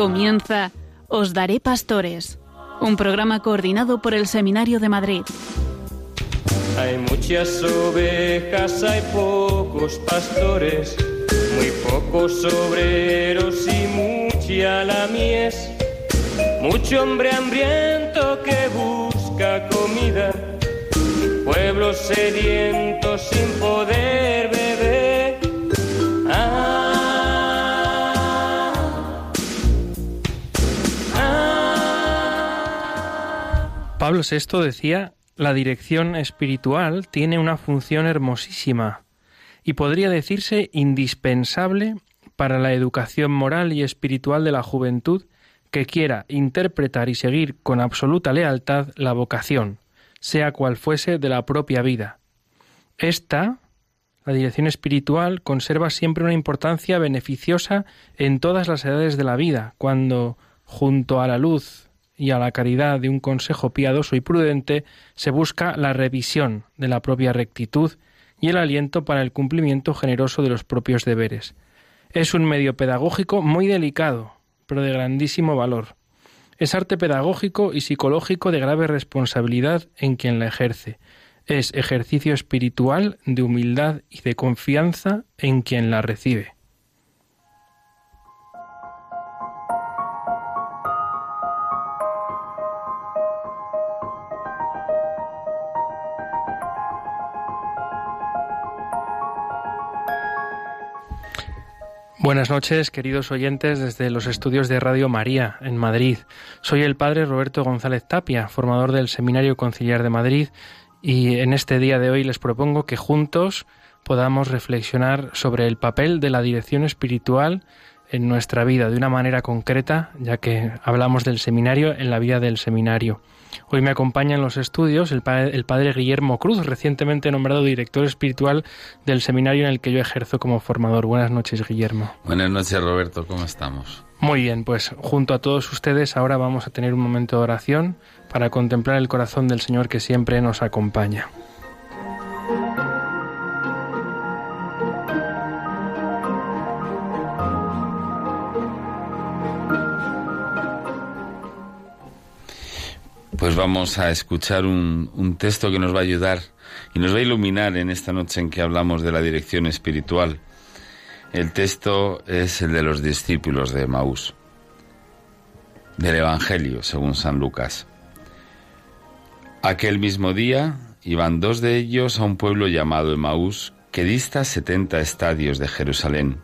Comienza Os Daré Pastores, un programa coordinado por el Seminario de Madrid. Hay muchas ovejas, hay pocos pastores, muy pocos obreros y mucha la mies. Mucho hombre hambriento que busca comida, pueblo sediento sin poder Pablo VI decía, la dirección espiritual tiene una función hermosísima y podría decirse indispensable para la educación moral y espiritual de la juventud que quiera interpretar y seguir con absoluta lealtad la vocación, sea cual fuese de la propia vida. Esta, la dirección espiritual, conserva siempre una importancia beneficiosa en todas las edades de la vida, cuando, junto a la luz y a la caridad de un consejo piadoso y prudente, se busca la revisión de la propia rectitud y el aliento para el cumplimiento generoso de los propios deberes. Es un medio pedagógico muy delicado, pero de grandísimo valor. Es arte pedagógico y psicológico de grave responsabilidad en quien la ejerce. Es ejercicio espiritual de humildad y de confianza en quien la recibe. Buenas noches, queridos oyentes, desde los estudios de Radio María, en Madrid. Soy el padre Roberto González Tapia, formador del Seminario Conciliar de Madrid, y en este día de hoy les propongo que juntos podamos reflexionar sobre el papel de la dirección espiritual en nuestra vida de una manera concreta, ya que hablamos del seminario en la vida del seminario. Hoy me acompaña en los estudios el padre, Guillermo Cruz, recientemente nombrado director espiritual del seminario en el que yo ejerzo como formador. Buenas noches, Guillermo. Buenas noches, Roberto. ¿Cómo estamos? Muy bien, pues junto a todos ustedes ahora vamos a tener un momento de oración para contemplar el corazón del Señor que siempre nos acompaña. Pues vamos a escuchar un, texto que nos va a ayudar y nos va a iluminar en esta noche en que hablamos de la dirección espiritual. El texto es el de los discípulos de Maús, del Evangelio, según San Lucas. Aquel mismo día iban dos de ellos a un pueblo llamado Emaús, que dista setenta estadios de Jerusalén,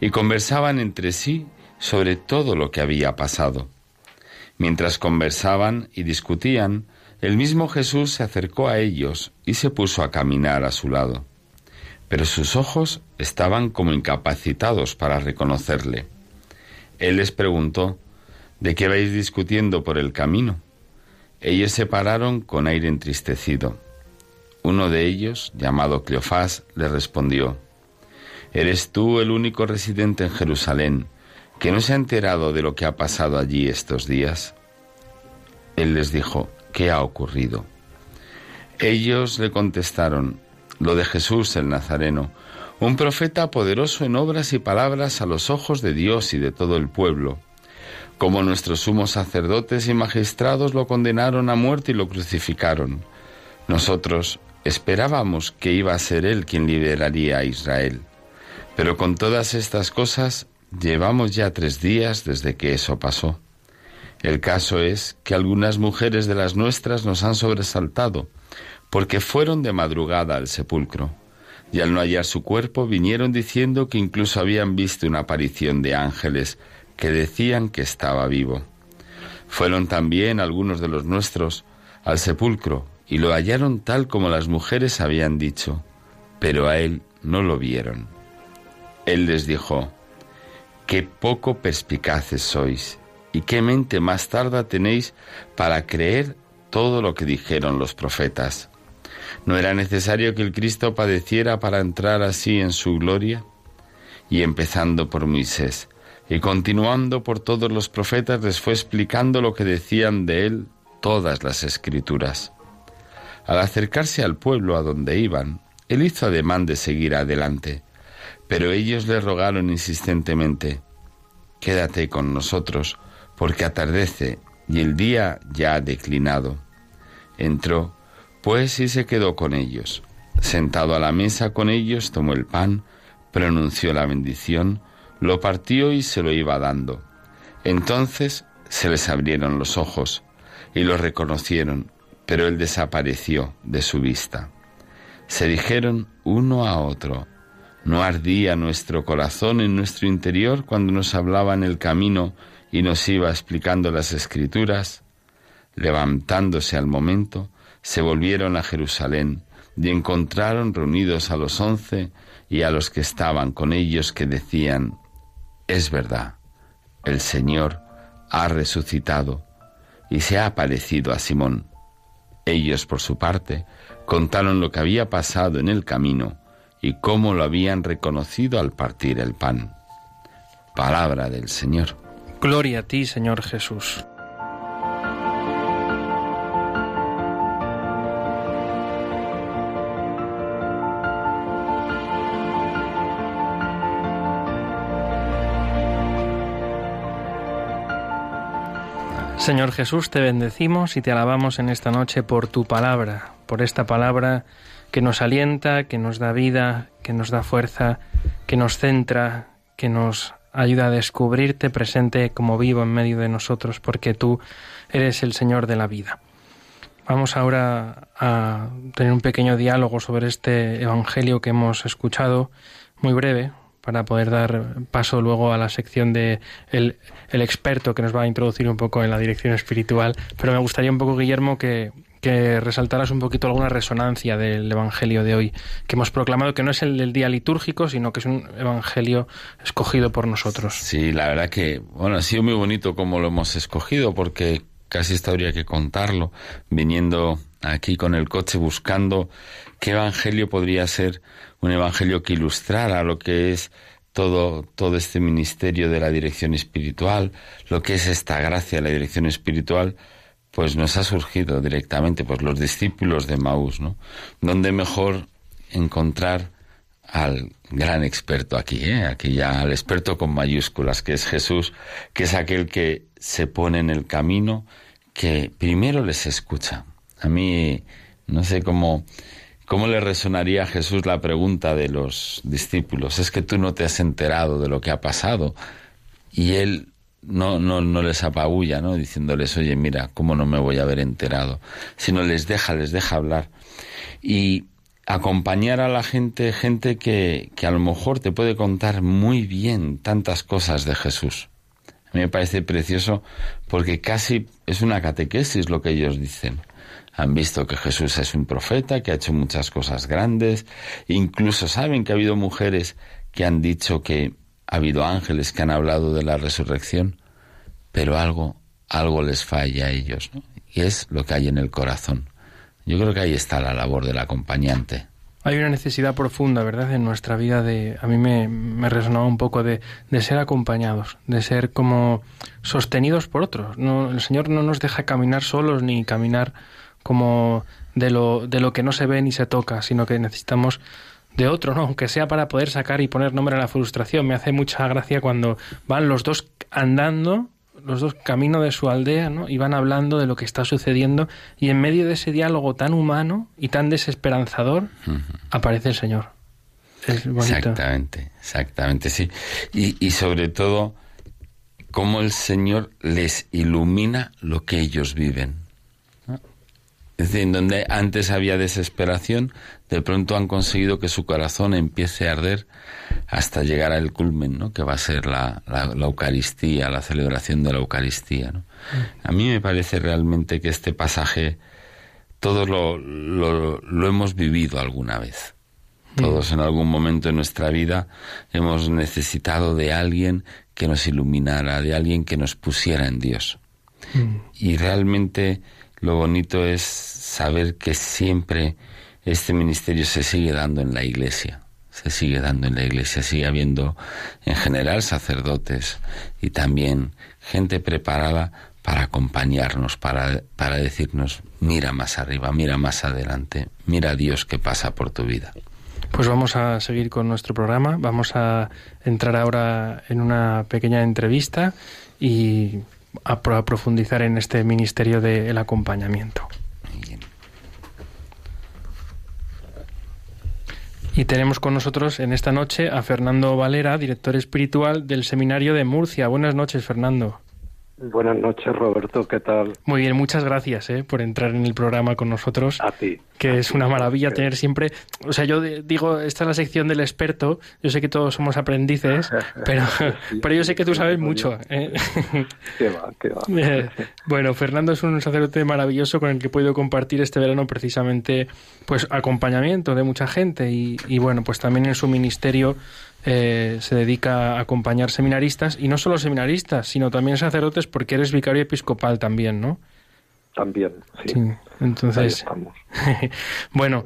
y conversaban entre sí sobre todo lo que había pasado. Mientras conversaban y discutían, el mismo Jesús se acercó a ellos y se puso a caminar a su lado. Pero sus ojos estaban como incapacitados para reconocerle. Él les preguntó, ¿De qué vais discutiendo por el camino? Ellos se pararon con aire entristecido. Uno de ellos, llamado Cleofás, le respondió, ¿Eres tú el único residente en Jerusalén que no se ha enterado de lo que ha pasado allí estos días? Él les dijo, ¿qué ha ocurrido? Ellos le contestaron, lo de Jesús el Nazareno, un profeta poderoso en obras y palabras a los ojos de Dios y de todo el pueblo. Como nuestros sumos sacerdotes y magistrados lo condenaron a muerte y lo crucificaron. Nosotros esperábamos que iba a ser Él quien liberaría a Israel. Pero con todas estas cosas Llevamos ya tres días desde que eso pasó. El caso es que algunas mujeres de las nuestras nos han sobresaltado, porque fueron de madrugada al sepulcro, y al no hallar su cuerpo vinieron diciendo que incluso habían visto una aparición de ángeles que decían que estaba vivo. Fueron también algunos de los nuestros al sepulcro y lo hallaron tal como las mujeres habían dicho, pero a él no lo vieron. Él les dijo, qué poco perspicaces sois y qué mente más tarda tenéis para creer todo lo que dijeron los profetas. ¿No era necesario que el Cristo padeciera para entrar así en su gloria? Y empezando por Moisés y continuando por todos los profetas les fue explicando lo que decían de él todas las escrituras. Al acercarse al pueblo a donde iban, él hizo ademán de seguir adelante, pero ellos le rogaron insistentemente, quédate con nosotros, porque atardece y el día ya ha declinado. Entró, pues, y se quedó con ellos. Sentado a la mesa con ellos, tomó el pan, pronunció la bendición, lo partió y se lo iba dando. Entonces se les abrieron los ojos y lo reconocieron, pero él desapareció de su vista. Se dijeron uno a otro, ¿no ardía nuestro corazón en nuestro interior cuando nos hablaba en el camino y nos iba explicando las escrituras? Levantándose al momento, se volvieron a Jerusalén y encontraron reunidos a los once y a los que estaban con ellos que decían, es verdad, el Señor ha resucitado y se ha aparecido a Simón. Ellos, por su parte, contaron lo que había pasado en el camino y cómo lo habían reconocido al partir el pan. Palabra del Señor. Gloria a ti, Señor Jesús. Señor Jesús, te bendecimos y te alabamos en esta noche por tu palabra, por esta palabra que nos alienta, que nos da vida, que nos da fuerza, que nos centra, que nos ayuda a descubrirte presente como vivo en medio de nosotros, porque tú eres el Señor de la vida. Vamos ahora a tener un pequeño diálogo sobre este Evangelio que hemos escuchado, muy breve, para poder dar paso luego a la sección de el, el, experto que nos va a introducir un poco en la dirección espiritual. Pero me gustaría un poco, Guillermo, que, que resaltaras un poquito alguna resonancia del Evangelio de hoy, que hemos proclamado que no es el del día litúrgico, sino que es un Evangelio escogido por nosotros. Sí, la verdad que, bueno, ha sido muy bonito como lo hemos escogido, porque casi esto habría que contarlo, viniendo aquí con el coche buscando qué Evangelio podría ser un evangelio que ilustrara lo que es todo, todo este ministerio de la dirección espiritual, lo que es esta gracia la dirección espiritual, pues nos ha surgido directamente, pues los discípulos de Maús, ¿no? Donde mejor encontrar al gran experto aquí, ¿eh? aquí ya al experto con mayúsculas, que es Jesús, que es aquel que se pone en el camino, que primero les escucha. A mí, no sé cómo, ¿Cómo le resonaría a Jesús la pregunta de los discípulos? Es que tú no te has enterado de lo que ha pasado. Y él no, no, no les apabulla, ¿no? Diciéndoles, oye, mira, ¿cómo no me voy a haber enterado? Sino les deja, les deja hablar. Y acompañar a la gente, gente que, que a lo mejor te puede contar muy bien tantas cosas de Jesús. A mí me parece precioso porque casi es una catequesis lo que ellos dicen han visto que Jesús es un profeta, que ha hecho muchas cosas grandes, incluso saben que ha habido mujeres que han dicho que ha habido ángeles que han hablado de la resurrección, pero algo, algo les falla a ellos, y es lo que hay en el corazón. Yo creo que ahí está la labor del acompañante. Hay una necesidad profunda, ¿verdad?, en nuestra vida de, a mí me, me resonaba un poco de, de, ser acompañados, de ser como sostenidos por otros. No, el Señor no nos deja caminar solos ni caminar como de lo, de lo que no se ve ni se toca, sino que necesitamos de otro, ¿no? Aunque sea para poder sacar y poner nombre a la frustración. Me hace mucha gracia cuando van los dos andando, los dos camino de su aldea, ¿no? Y van hablando de lo que está sucediendo y en medio de ese diálogo tan humano y tan desesperanzador aparece el Señor. Es Exactamente, exactamente, sí. Y, y sobre todo, cómo el Señor les ilumina lo que ellos viven. Es decir, en donde antes había desesperación, de pronto han conseguido que su corazón empiece a arder hasta llegar al culmen, ¿no? Que va a ser la, la, la Eucaristía, la celebración de la Eucaristía, ¿no? Mm. A mí me parece realmente que este pasaje todos lo, lo, lo hemos vivido alguna vez. Mm. Todos en algún momento en nuestra vida hemos necesitado de alguien que nos iluminara, de alguien que nos pusiera en Dios. Mm. Y realmente lo bonito es saber que siempre este ministerio se sigue dando en la iglesia, se sigue dando en la iglesia, sigue habiendo en general sacerdotes y también gente preparada para acompañarnos, para, para decirnos, mira más arriba, mira más adelante, mira a Dios que pasa por tu vida. Pues vamos a seguir con nuestro programa. Vamos a entrar ahora en una pequeña entrevista y a, profundizar en este ministerio del acompañamiento. Y tenemos con nosotros en esta noche a Fernando Valera, director espiritual del Seminario de Murcia. Buenas noches, Fernando. Buenas noches, Roberto. ¿Qué tal? Muy bien, muchas gracias eh, por entrar en el programa con nosotros. A ti. Que es una maravilla tener siempre. O sea, yo digo, esta es la sección del experto. Yo sé que todos somos aprendices, pero, pero yo sé que tú sabes mucho. ¿eh? Qué va, qué va. Eh, bueno, Fernando es un sacerdote maravilloso con el que he podido compartir este verano precisamente pues acompañamiento de mucha gente y, y bueno, pues también en su ministerio eh, se dedica a acompañar seminaristas, y no solo seminaristas, sino también sacerdotes, porque eres vicario episcopal también, ¿no? También, sí. entonces, bueno,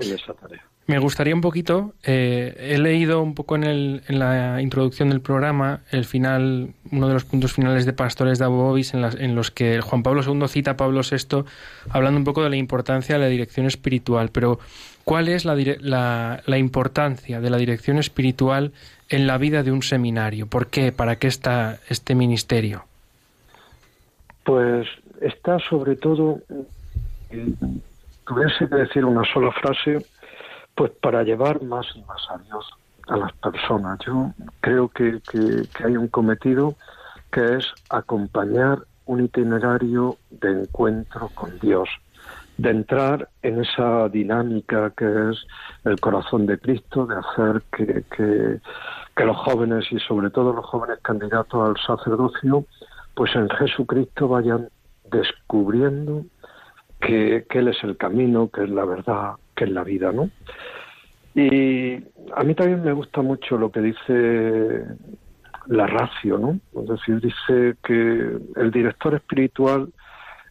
me gustaría un poquito, eh, he leído un poco en, el, en la introducción del programa, el final, uno de los puntos finales de Pastores de Abovis, en, en los que Juan Pablo II cita a Pablo VI, hablando un poco de la importancia de la dirección espiritual, pero ¿cuál es la, la, la importancia de la dirección espiritual en la vida de un seminario? ¿Por qué? ¿Para qué está este ministerio? Pues está sobre todo, tuviese que decir una sola frase, pues para llevar más y más a Dios a las personas. Yo creo que, que, que hay un cometido que es acompañar un itinerario de encuentro con Dios, de entrar en esa dinámica que es el corazón de Cristo, de hacer que, que, que los jóvenes y sobre todo los jóvenes candidatos al sacerdocio, pues en Jesucristo vayan descubriendo que, Él es el camino, que es la verdad, que es la vida, ¿no? Y a mí también me gusta mucho lo que dice la ratio, ¿no? Es decir, dice que el director espiritual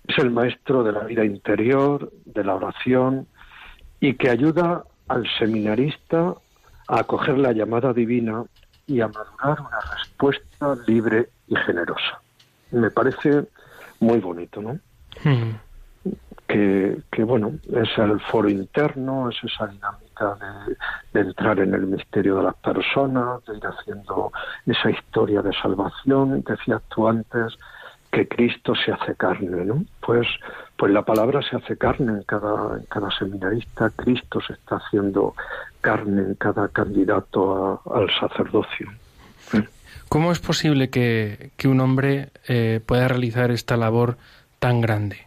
es el maestro de la vida interior, de la oración, y que ayuda al seminarista a acoger la llamada divina y a madurar una respuesta libre y generosa. Me parece muy bonito, ¿no? Hmm. Que, que, bueno, es el foro interno, es esa dinámica de, de, entrar en el misterio de las personas, de ir haciendo esa historia de salvación. Decías tú antes que Cristo se hace carne, ¿no? Pues, pues la palabra se hace carne en cada, en cada seminarista, Cristo se está haciendo carne en cada candidato al sacerdocio. ¿Cómo es posible que, un hombre eh, pueda realizar esta labor tan grande?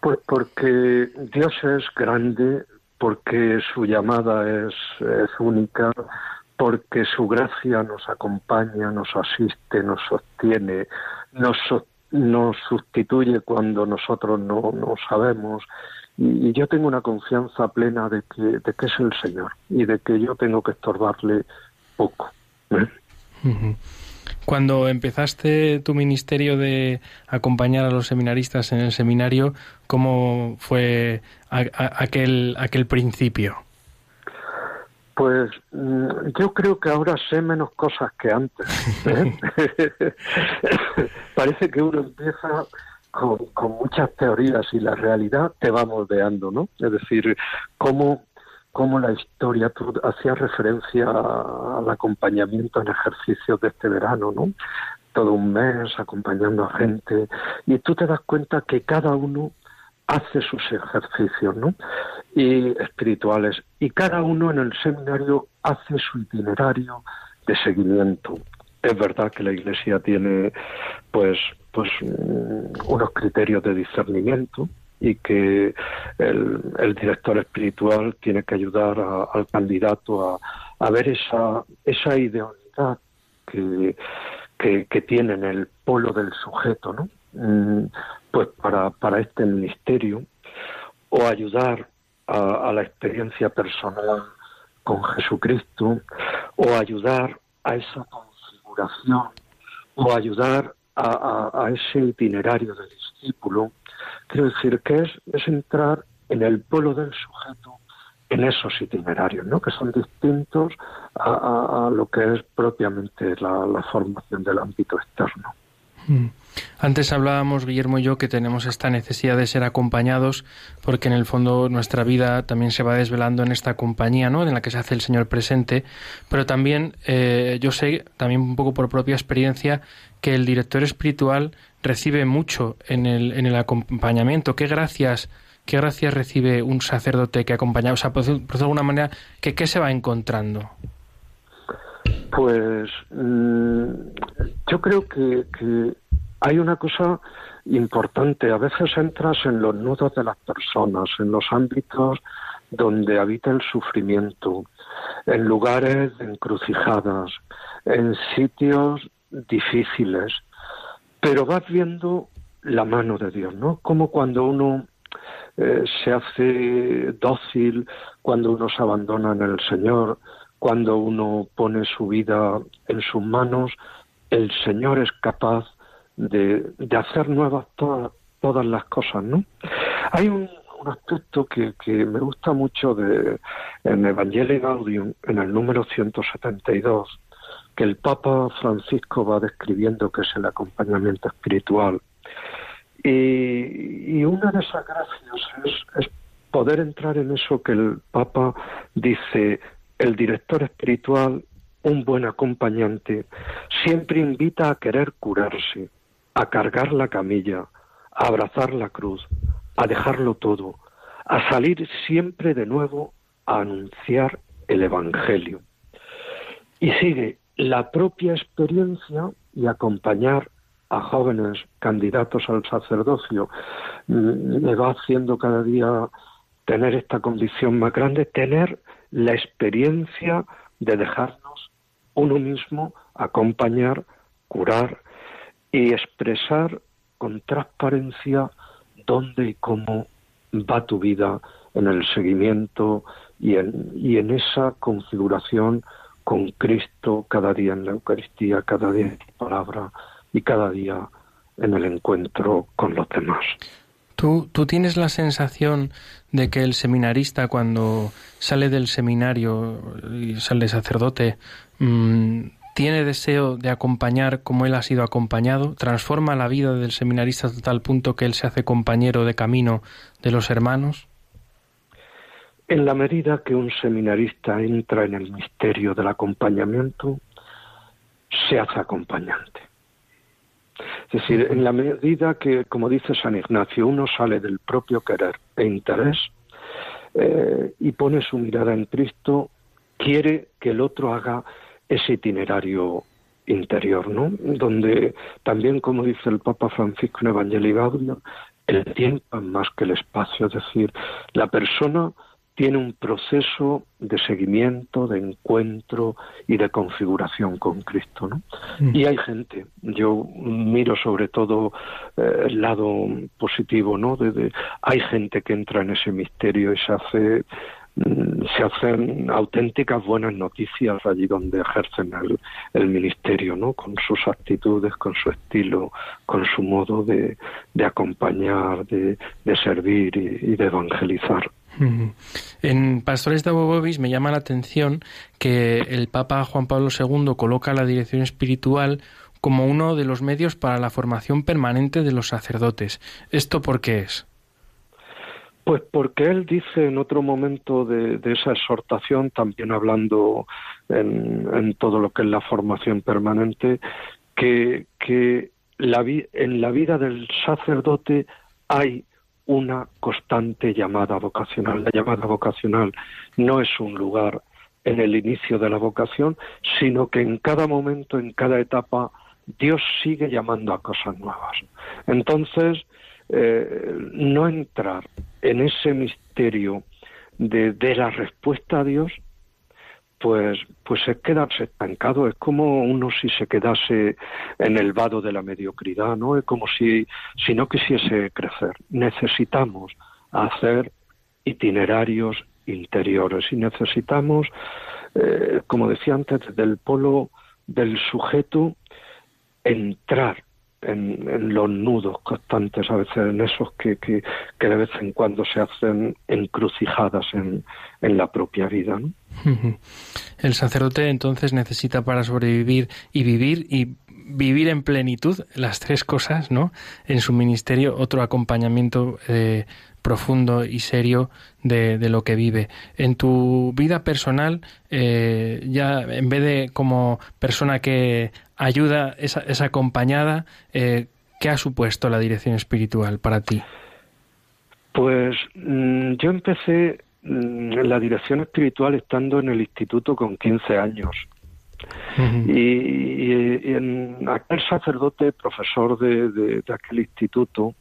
Pues porque Dios es grande, porque su llamada es, es única, porque su gracia nos acompaña, nos asiste, nos sostiene, nos, sustituye cuando nosotros no, no sabemos y, yo tengo una confianza plena de que, de que es el Señor y de que yo tengo que estorbarle poco. ¿eh? Cuando empezaste tu ministerio de acompañar a los seminaristas en el seminario, ¿cómo fue aquel, aquel principio? Pues mm, yo creo que ahora sé menos cosas que antes. ¿eh? Parece que uno empieza con, con, muchas teorías y la realidad te va moldeando, ¿no? Es decir, cómo, cómo la historia, tú hacías referencia al acompañamiento en ejercicios de este verano, ¿no? Todo un mes acompañando a gente y tú te das cuenta que cada uno hace sus ejercicios, ¿no? Y espirituales y cada uno en el seminario hace su itinerario de seguimiento. Es verdad que la Iglesia tiene, pues, pues mm, unos criterios de discernimiento y que el, director espiritual tiene que ayudar al candidato a, ver esa, esa idealidad que, que, tiene en el polo del sujeto, ¿no? Pues para, para este ministerio o ayudar a, a la experiencia personal con Jesucristo o ayudar a esa configuración o ayudar a, ese itinerario del discípulo, quiero decir que es, es entrar en el pueblo del sujeto en esos itinerarios, ¿no? que son distintos a, lo que es propiamente la, formación del ámbito externo. Mm. Antes hablábamos, Guillermo y yo, que tenemos esta necesidad de ser acompañados, porque en el fondo nuestra vida también se va desvelando en esta compañía, ¿no? En la que se hace el Señor presente. Pero también eh, yo sé, también un poco por propia experiencia, que el director espiritual recibe mucho en el, en el acompañamiento. ¿Qué gracias, qué gracias recibe un sacerdote que acompaña? O sea, por, de alguna manera, ¿qué, ¿qué se va encontrando? Pues mm, yo creo que, que hay una cosa importante. A veces entras en los nudos de las personas, en los ámbitos donde habita el sufrimiento, en lugares encrucijadas, en sitios difíciles, pero vas viendo la mano de Dios, ¿no? Como cuando uno eh, se hace dócil, cuando uno se abandona en el Señor, cuando uno pone su vida en sus manos, el Señor es capaz de, hacer nuevas todas, todas las cosas, ¿no? Hay un, aspecto que, que, me gusta mucho de, en Evangelii Gaudium, en el número 172, que el Papa Francisco va describiendo que es el acompañamiento espiritual. Y, una de esas gracias es, poder entrar en eso que el Papa dice, el director espiritual, un buen acompañante, siempre invita a querer curarse, a cargar la camilla, a abrazar la cruz, a dejarlo todo, a salir siempre de nuevo a anunciar el Evangelio. Y sigue, la propia experiencia y acompañar a jóvenes candidatos al sacerdocio mm, me va haciendo cada día tener esta condición más grande, tener la experiencia de dejarnos uno mismo acompañar, curar y expresar con transparencia dónde y cómo va tu vida en el seguimiento y en, y en esa configuración con Cristo cada día en la Eucaristía, cada día en la palabra y cada día en el encuentro con los demás. ¿Tú, ¿Tú tienes la sensación de que el seminarista cuando sale del seminario y sale sacerdote mm, tiene deseo de acompañar como él ha sido acompañado? ¿Transforma la vida del seminarista hasta tal punto que él se hace compañero de camino de los hermanos? En la medida que un seminarista entra en el misterio del acompañamiento, se hace acompañante. Es decir, en la medida que, como dice San Ignacio, uno sale del propio querer e interés eh, y pone su mirada en Cristo, quiere que el otro haga ese itinerario interior, ¿no? Donde también, como dice el Papa Francisco en Evangelii Gaudium, el tiempo es más que el espacio, es decir, la persona tiene un proceso de seguimiento, de encuentro y de configuración con Cristo. ¿no? Mm. Y hay gente, yo miro sobre todo eh, el lado positivo, ¿no? De, hay gente que entra en ese misterio y se hace se hacen auténticas buenas noticias allí donde ejercen el, ministerio, ¿no? Con sus actitudes, con su estilo, con su modo de, acompañar, de, servir y de evangelizar. En Pastores de Abobobis me llama la atención que el Papa Juan Pablo II coloca la dirección espiritual como uno de los medios para la formación permanente de los sacerdotes. ¿Esto por qué es? Pues porque él dice en otro momento de, esa exhortación, también hablando en, todo lo que es la formación permanente, que, que la en la vida del sacerdote hay una constante llamada vocacional. La llamada vocacional no es un lugar en el inicio de la vocación, sino que en cada momento, en cada etapa, Dios sigue llamando a cosas nuevas. Entonces, no entrar en ese misterio de, de la respuesta a Dios pues, pues es quedarse estancado, es como uno si se quedase en el vado de la mediocridad, ¿no? Es como si, si no quisiese crecer. Necesitamos hacer itinerarios interiores y necesitamos, eh, como decía antes, del polo del sujeto entrar en, los nudos constantes, a veces en esos que, que, de vez en cuando se hacen encrucijadas en, en la propia vida. El sacerdote entonces necesita para sobrevivir y vivir y vivir en plenitud las tres cosas, ¿no? En su ministerio, otro acompañamiento eh, profundo y serio de, lo que vive. En tu vida personal, eh, ya en vez de como persona que ayuda, es, acompañada, eh, ¿qué ha supuesto la dirección espiritual para ti? Pues mm, yo empecé mm, en la dirección espiritual estando en el instituto con 15 años. y, en aquel sacerdote, profesor de aquel instituto,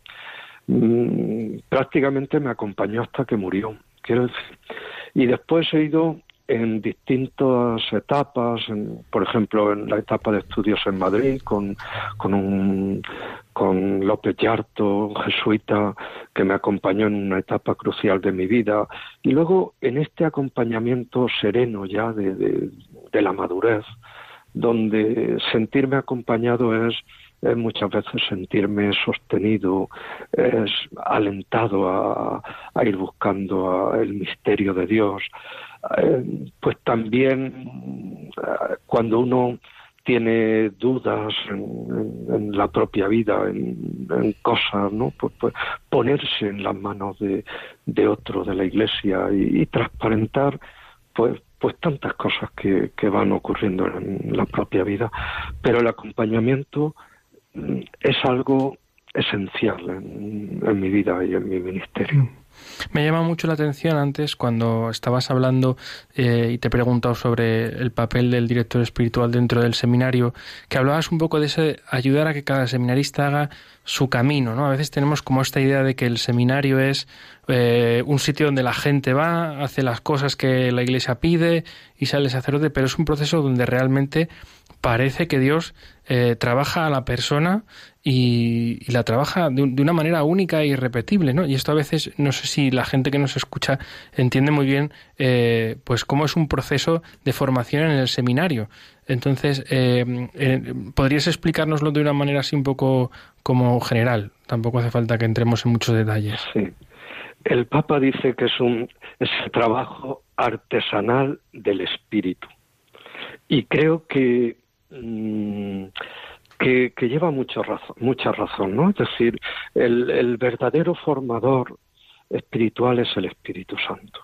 Mm, prácticamente me acompañó hasta que murió, quiero decir. Y después he ido en distintas etapas, por ejemplo, en la etapa de estudios en Madrid, con, con, un, con López Yarto, jesuita, que me acompañó en una etapa crucial de mi vida, y luego en este acompañamiento sereno ya de, de la madurez, donde sentirme acompañado es es muchas veces sentirme sostenido, es alentado a, ir buscando el misterio de Dios. Eh, pues también eh, cuando uno tiene dudas en, la propia vida, en, cosas, ¿no? Pues, pues, ponerse en las manos de, otro, de la Iglesia y, transparentar, pues, pues tantas cosas que, van ocurriendo en la propia vida. Pero el acompañamiento es algo esencial en, mi vida y en mi ministerio. Me llama mucho la atención antes cuando estabas hablando eh, y te he preguntado sobre el papel del director espiritual dentro del seminario, que hablabas un poco de ese ayudar a que cada seminarista haga su camino, ¿no? A veces tenemos como esta idea de que el seminario es eh, un sitio donde la gente va, hace las cosas que la Iglesia pide y sale sacerdote, pero es un proceso donde realmente parece que Dios eh, trabaja a la persona y, la trabaja de, una manera única e irrepetible, ¿no? Y esto a veces no sé si la gente que nos escucha entiende muy bien, eh, pues cómo es un proceso de formación en el seminario. Entonces, eh, ¿podrías explicárnoslo de una manera así un poco como general? Tampoco hace falta que entremos en muchos detalles. Sí. El Papa dice que es un es trabajo artesanal del espíritu. Y creo que Mm, que, lleva mucho razón, mucha razón, ¿no? Es decir, el, verdadero formador espiritual es el Espíritu Santo.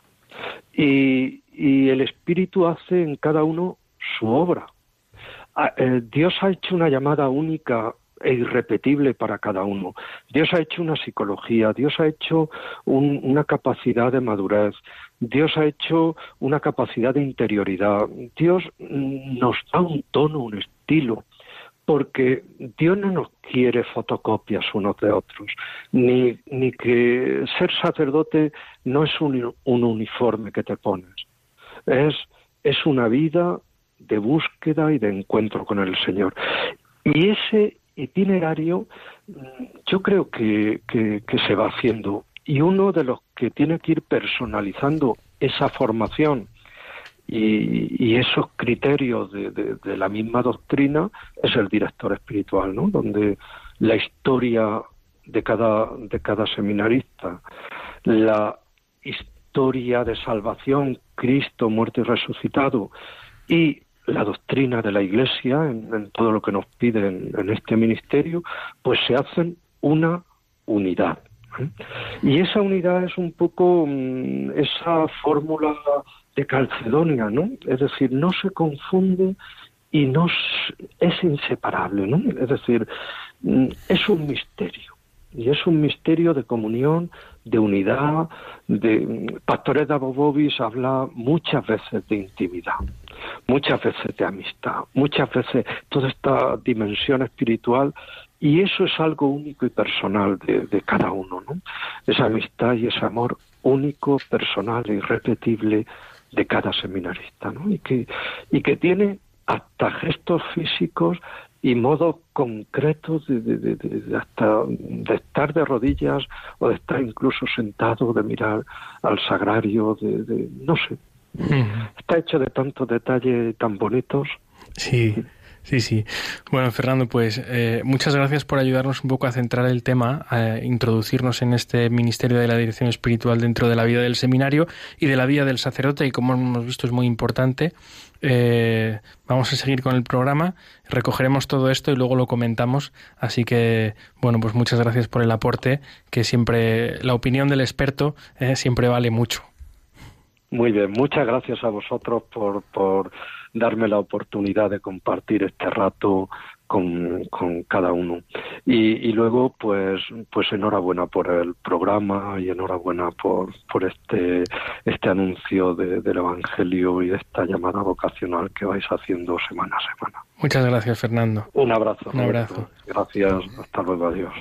Y, el Espíritu hace en cada uno su obra. Ah, eh, Dios ha hecho una llamada única e irrepetible para cada uno. Dios ha hecho una psicología, Dios ha hecho una capacidad de madurez, Dios ha hecho una capacidad de interioridad, Dios nos da un tono, un estilo, porque Dios no nos quiere fotocopias unos de otros, ni, ni que ser sacerdote no es un, un uniforme que te pones, es, es una vida de búsqueda y de encuentro con el Señor. Y ese itinerario yo creo que, que, se va haciendo y uno de los que tiene que ir personalizando esa formación y, esos criterios de, de, la misma doctrina es el director espiritual, ¿no? Donde la historia de cada, de cada seminarista, la historia de salvación, Cristo muerto y resucitado, y la doctrina de la Iglesia, en, todo lo que nos piden en, este ministerio, pues se hacen una unidad. ¿eh? Y esa unidad es un poco mm, esa fórmula de Calcedonia, ¿no? Es decir, no se confunde y no es inseparable, ¿no? Es decir, mm, es un misterio. Y es un misterio de comunión, de unidad, de mm, Pastores de Abobobis habla muchas veces de intimidad muchas veces de amistad, muchas veces toda esta dimensión espiritual y eso es algo único y personal de, cada uno, ¿no? Esa amistad y ese amor único, personal e irrepetible de cada seminarista, ¿no? Y que, y que tiene hasta gestos físicos y modos concretos de, de, hasta de estar de rodillas o de estar incluso sentado, de mirar al sagrario, de, no sé, Está hecho de tantos detalles tan bonitos. Sí, Sí, sí. Bueno, Fernando, pues eh, muchas gracias por ayudarnos un poco a centrar el tema, a introducirnos en este ministerio de la dirección espiritual dentro de la vida del seminario y de la vida del sacerdote, y como hemos visto es muy importante. Eh, vamos a seguir con el programa, recogeremos todo esto y luego lo comentamos. Así que, bueno, pues muchas gracias por el aporte, que siempre la opinión del experto eh, siempre vale mucho. Muy bien, muchas gracias a vosotros por, por darme la oportunidad de compartir este rato con, con cada uno. Y, y, luego, pues, pues enhorabuena por el programa y enhorabuena por, por este, este anuncio de, del Evangelio y de esta llamada vocacional que vais haciendo semana a semana. Muchas gracias, Fernando. Un abrazo. Un abrazo. Gracias. Hasta luego. Adiós.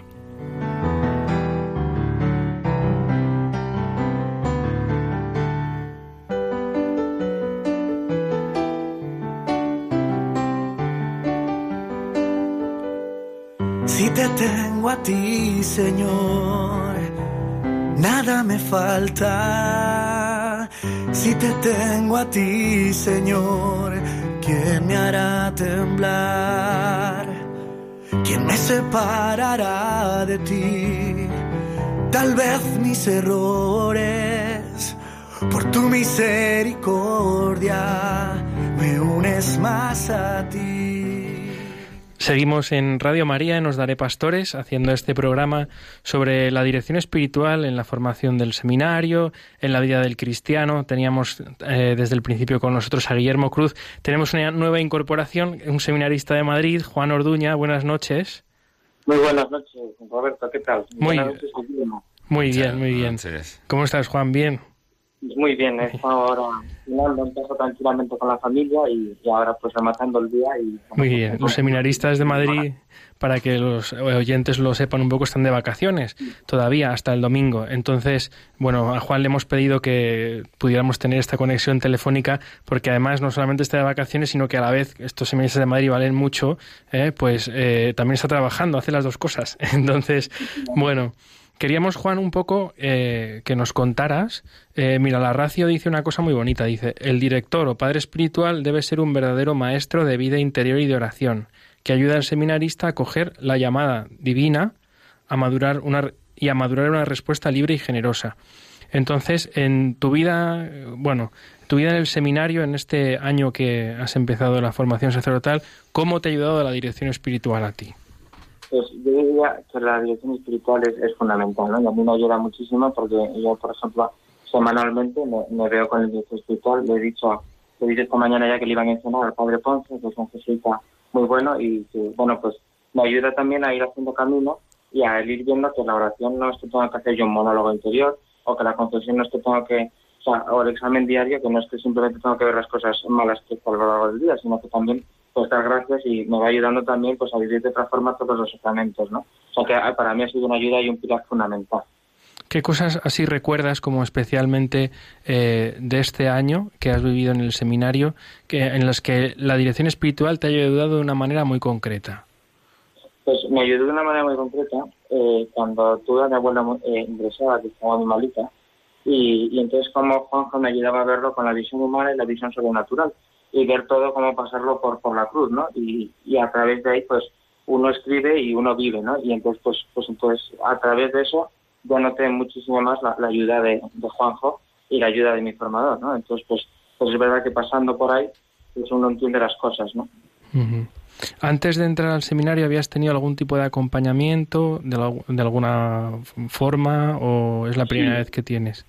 Te tengo a ti, Señor, nada me falta. Si te tengo a ti, Señor, ¿quién me hará temblar? ¿Quién me separará de ti? Tal vez mis errores, por tu misericordia, me unes más a ti. Seguimos en Radio María, Nos Daré Pastores, haciendo este programa sobre la dirección espiritual en la formación del seminario, en la vida del cristiano. Teníamos eh, desde el principio con nosotros a Guillermo Cruz. Tenemos una nueva incorporación, un seminarista de Madrid, Juan Orduña. Buenas noches. Muy buenas noches, Roberto. ¿Qué tal? Muy, buenas noches, muy bien, muy bien. ¿Cómo estás, Juan? Bien. Muy bien, he estado ahora filmando, empezó tranquilamente con la familia y, ahora pues rematando el día. y Muy bien, los seminaristas de Madrid, para que los oyentes lo sepan un poco, están de vacaciones todavía hasta el domingo. Entonces, bueno, a Juan le hemos pedido que pudiéramos tener esta conexión telefónica porque además no solamente está de vacaciones, sino que a la vez estos seminaristas de Madrid valen mucho, ¿eh? pues eh, también está trabajando, hace las dos cosas. Entonces, bueno. Queríamos, Juan, un poco eh, que nos contaras. Eh, mira, la Racio dice una cosa muy bonita. Dice, el director o padre espiritual debe ser un verdadero maestro de vida interior y de oración, que ayuda al seminarista a coger la llamada divina a madurar una, y a madurar una respuesta libre y generosa. Entonces, en tu vida, bueno, tu vida en el seminario, en este año que has empezado la formación sacerdotal, ¿cómo te ha ayudado la dirección espiritual a ti? Pues yo diría que la dirección espiritual es, fundamental, ¿no? Y a mí me ayuda muchísimo porque yo, por ejemplo, semanalmente me, veo con el director espiritual. Le he dicho, le dije esta mañana ya que le iban a mencionar al padre Ponce, que es un jesuita muy bueno y que, bueno, pues me ayuda también a ir haciendo camino y a ir viendo que la oración no es que tenga que hacer yo un monólogo interior o que la confesión no es que tenga que, o sea, o el examen diario, que no es que simplemente tengo que ver las cosas malas que por lo largo del día, sino que también pues dar gracias y me va ayudando también pues a vivir de otra forma todos los sacramentos, ¿no? O sea que ah, para mí ha sido una ayuda y un pilar fundamental. ¿Qué cosas así recuerdas como especialmente eh, de este año que has vivido en el seminario, que, en las que la dirección espiritual te ha ayudado de una manera muy concreta? Pues me ayudó de una manera muy concreta eh, cuando tuve a mi abuela eh, ingresada, que estaba muy malita, y, y entonces como Juanjo me ayudaba a verlo con la visión humana y la visión sobrenatural y ver todo cómo pasarlo por, por la cruz, ¿no? Y, y a través de ahí, pues, uno escribe y uno vive, ¿no? Y entonces, pues, pues entonces, a través de eso, yo noté muchísimo más la, ayuda de, Juanjo y la ayuda de mi formador, ¿no? Entonces, pues, pues es verdad que pasando por ahí, pues uno entiende las cosas, ¿no? Antes de entrar al seminario, ¿habías tenido algún tipo de acompañamiento de, de alguna forma o es la primera vez que tienes?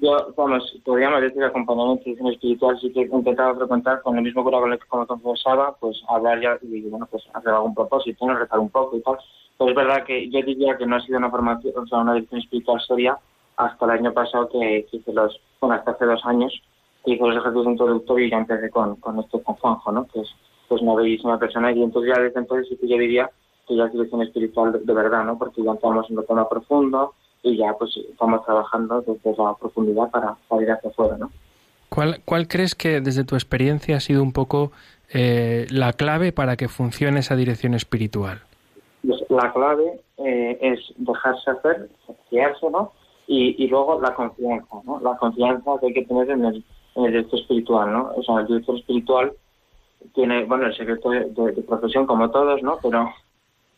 Yo, vamos, podríamos decir acompañamiento y espiritual, sí que he intentado frecuentar con el mismo cura con el que confesaba, pues hablar ya y bueno, pues hacer algún propósito, ¿no? rezar un poco y tal. Pero es verdad que yo diría que no ha sido una formación, o sea, una dirección espiritual seria hasta el año pasado que, hice los, bueno, hasta hace dos años, que hice los ejercicios introductorios y ya empecé con, con esto con Juanjo, ¿no? Que es pues una bellísima persona y entonces ya desde entonces sí que yo diría que ya es dirección espiritual de, de verdad, ¿no? Porque ya entramos en lo tema profundo, y ya pues estamos trabajando desde la profundidad para salir hacia afuera, ¿no? ¿Cuál, ¿Cuál crees que desde tu experiencia ha sido un poco eh, la clave para que funcione esa dirección espiritual? Pues, la clave eh, es dejarse hacer, fiarse, ¿no? Y, y, luego la confianza, ¿no? La confianza que hay que tener en el, en el director espiritual, ¿no? O sea, el director espiritual tiene, bueno, el secreto de, profesión como todos, ¿no? Pero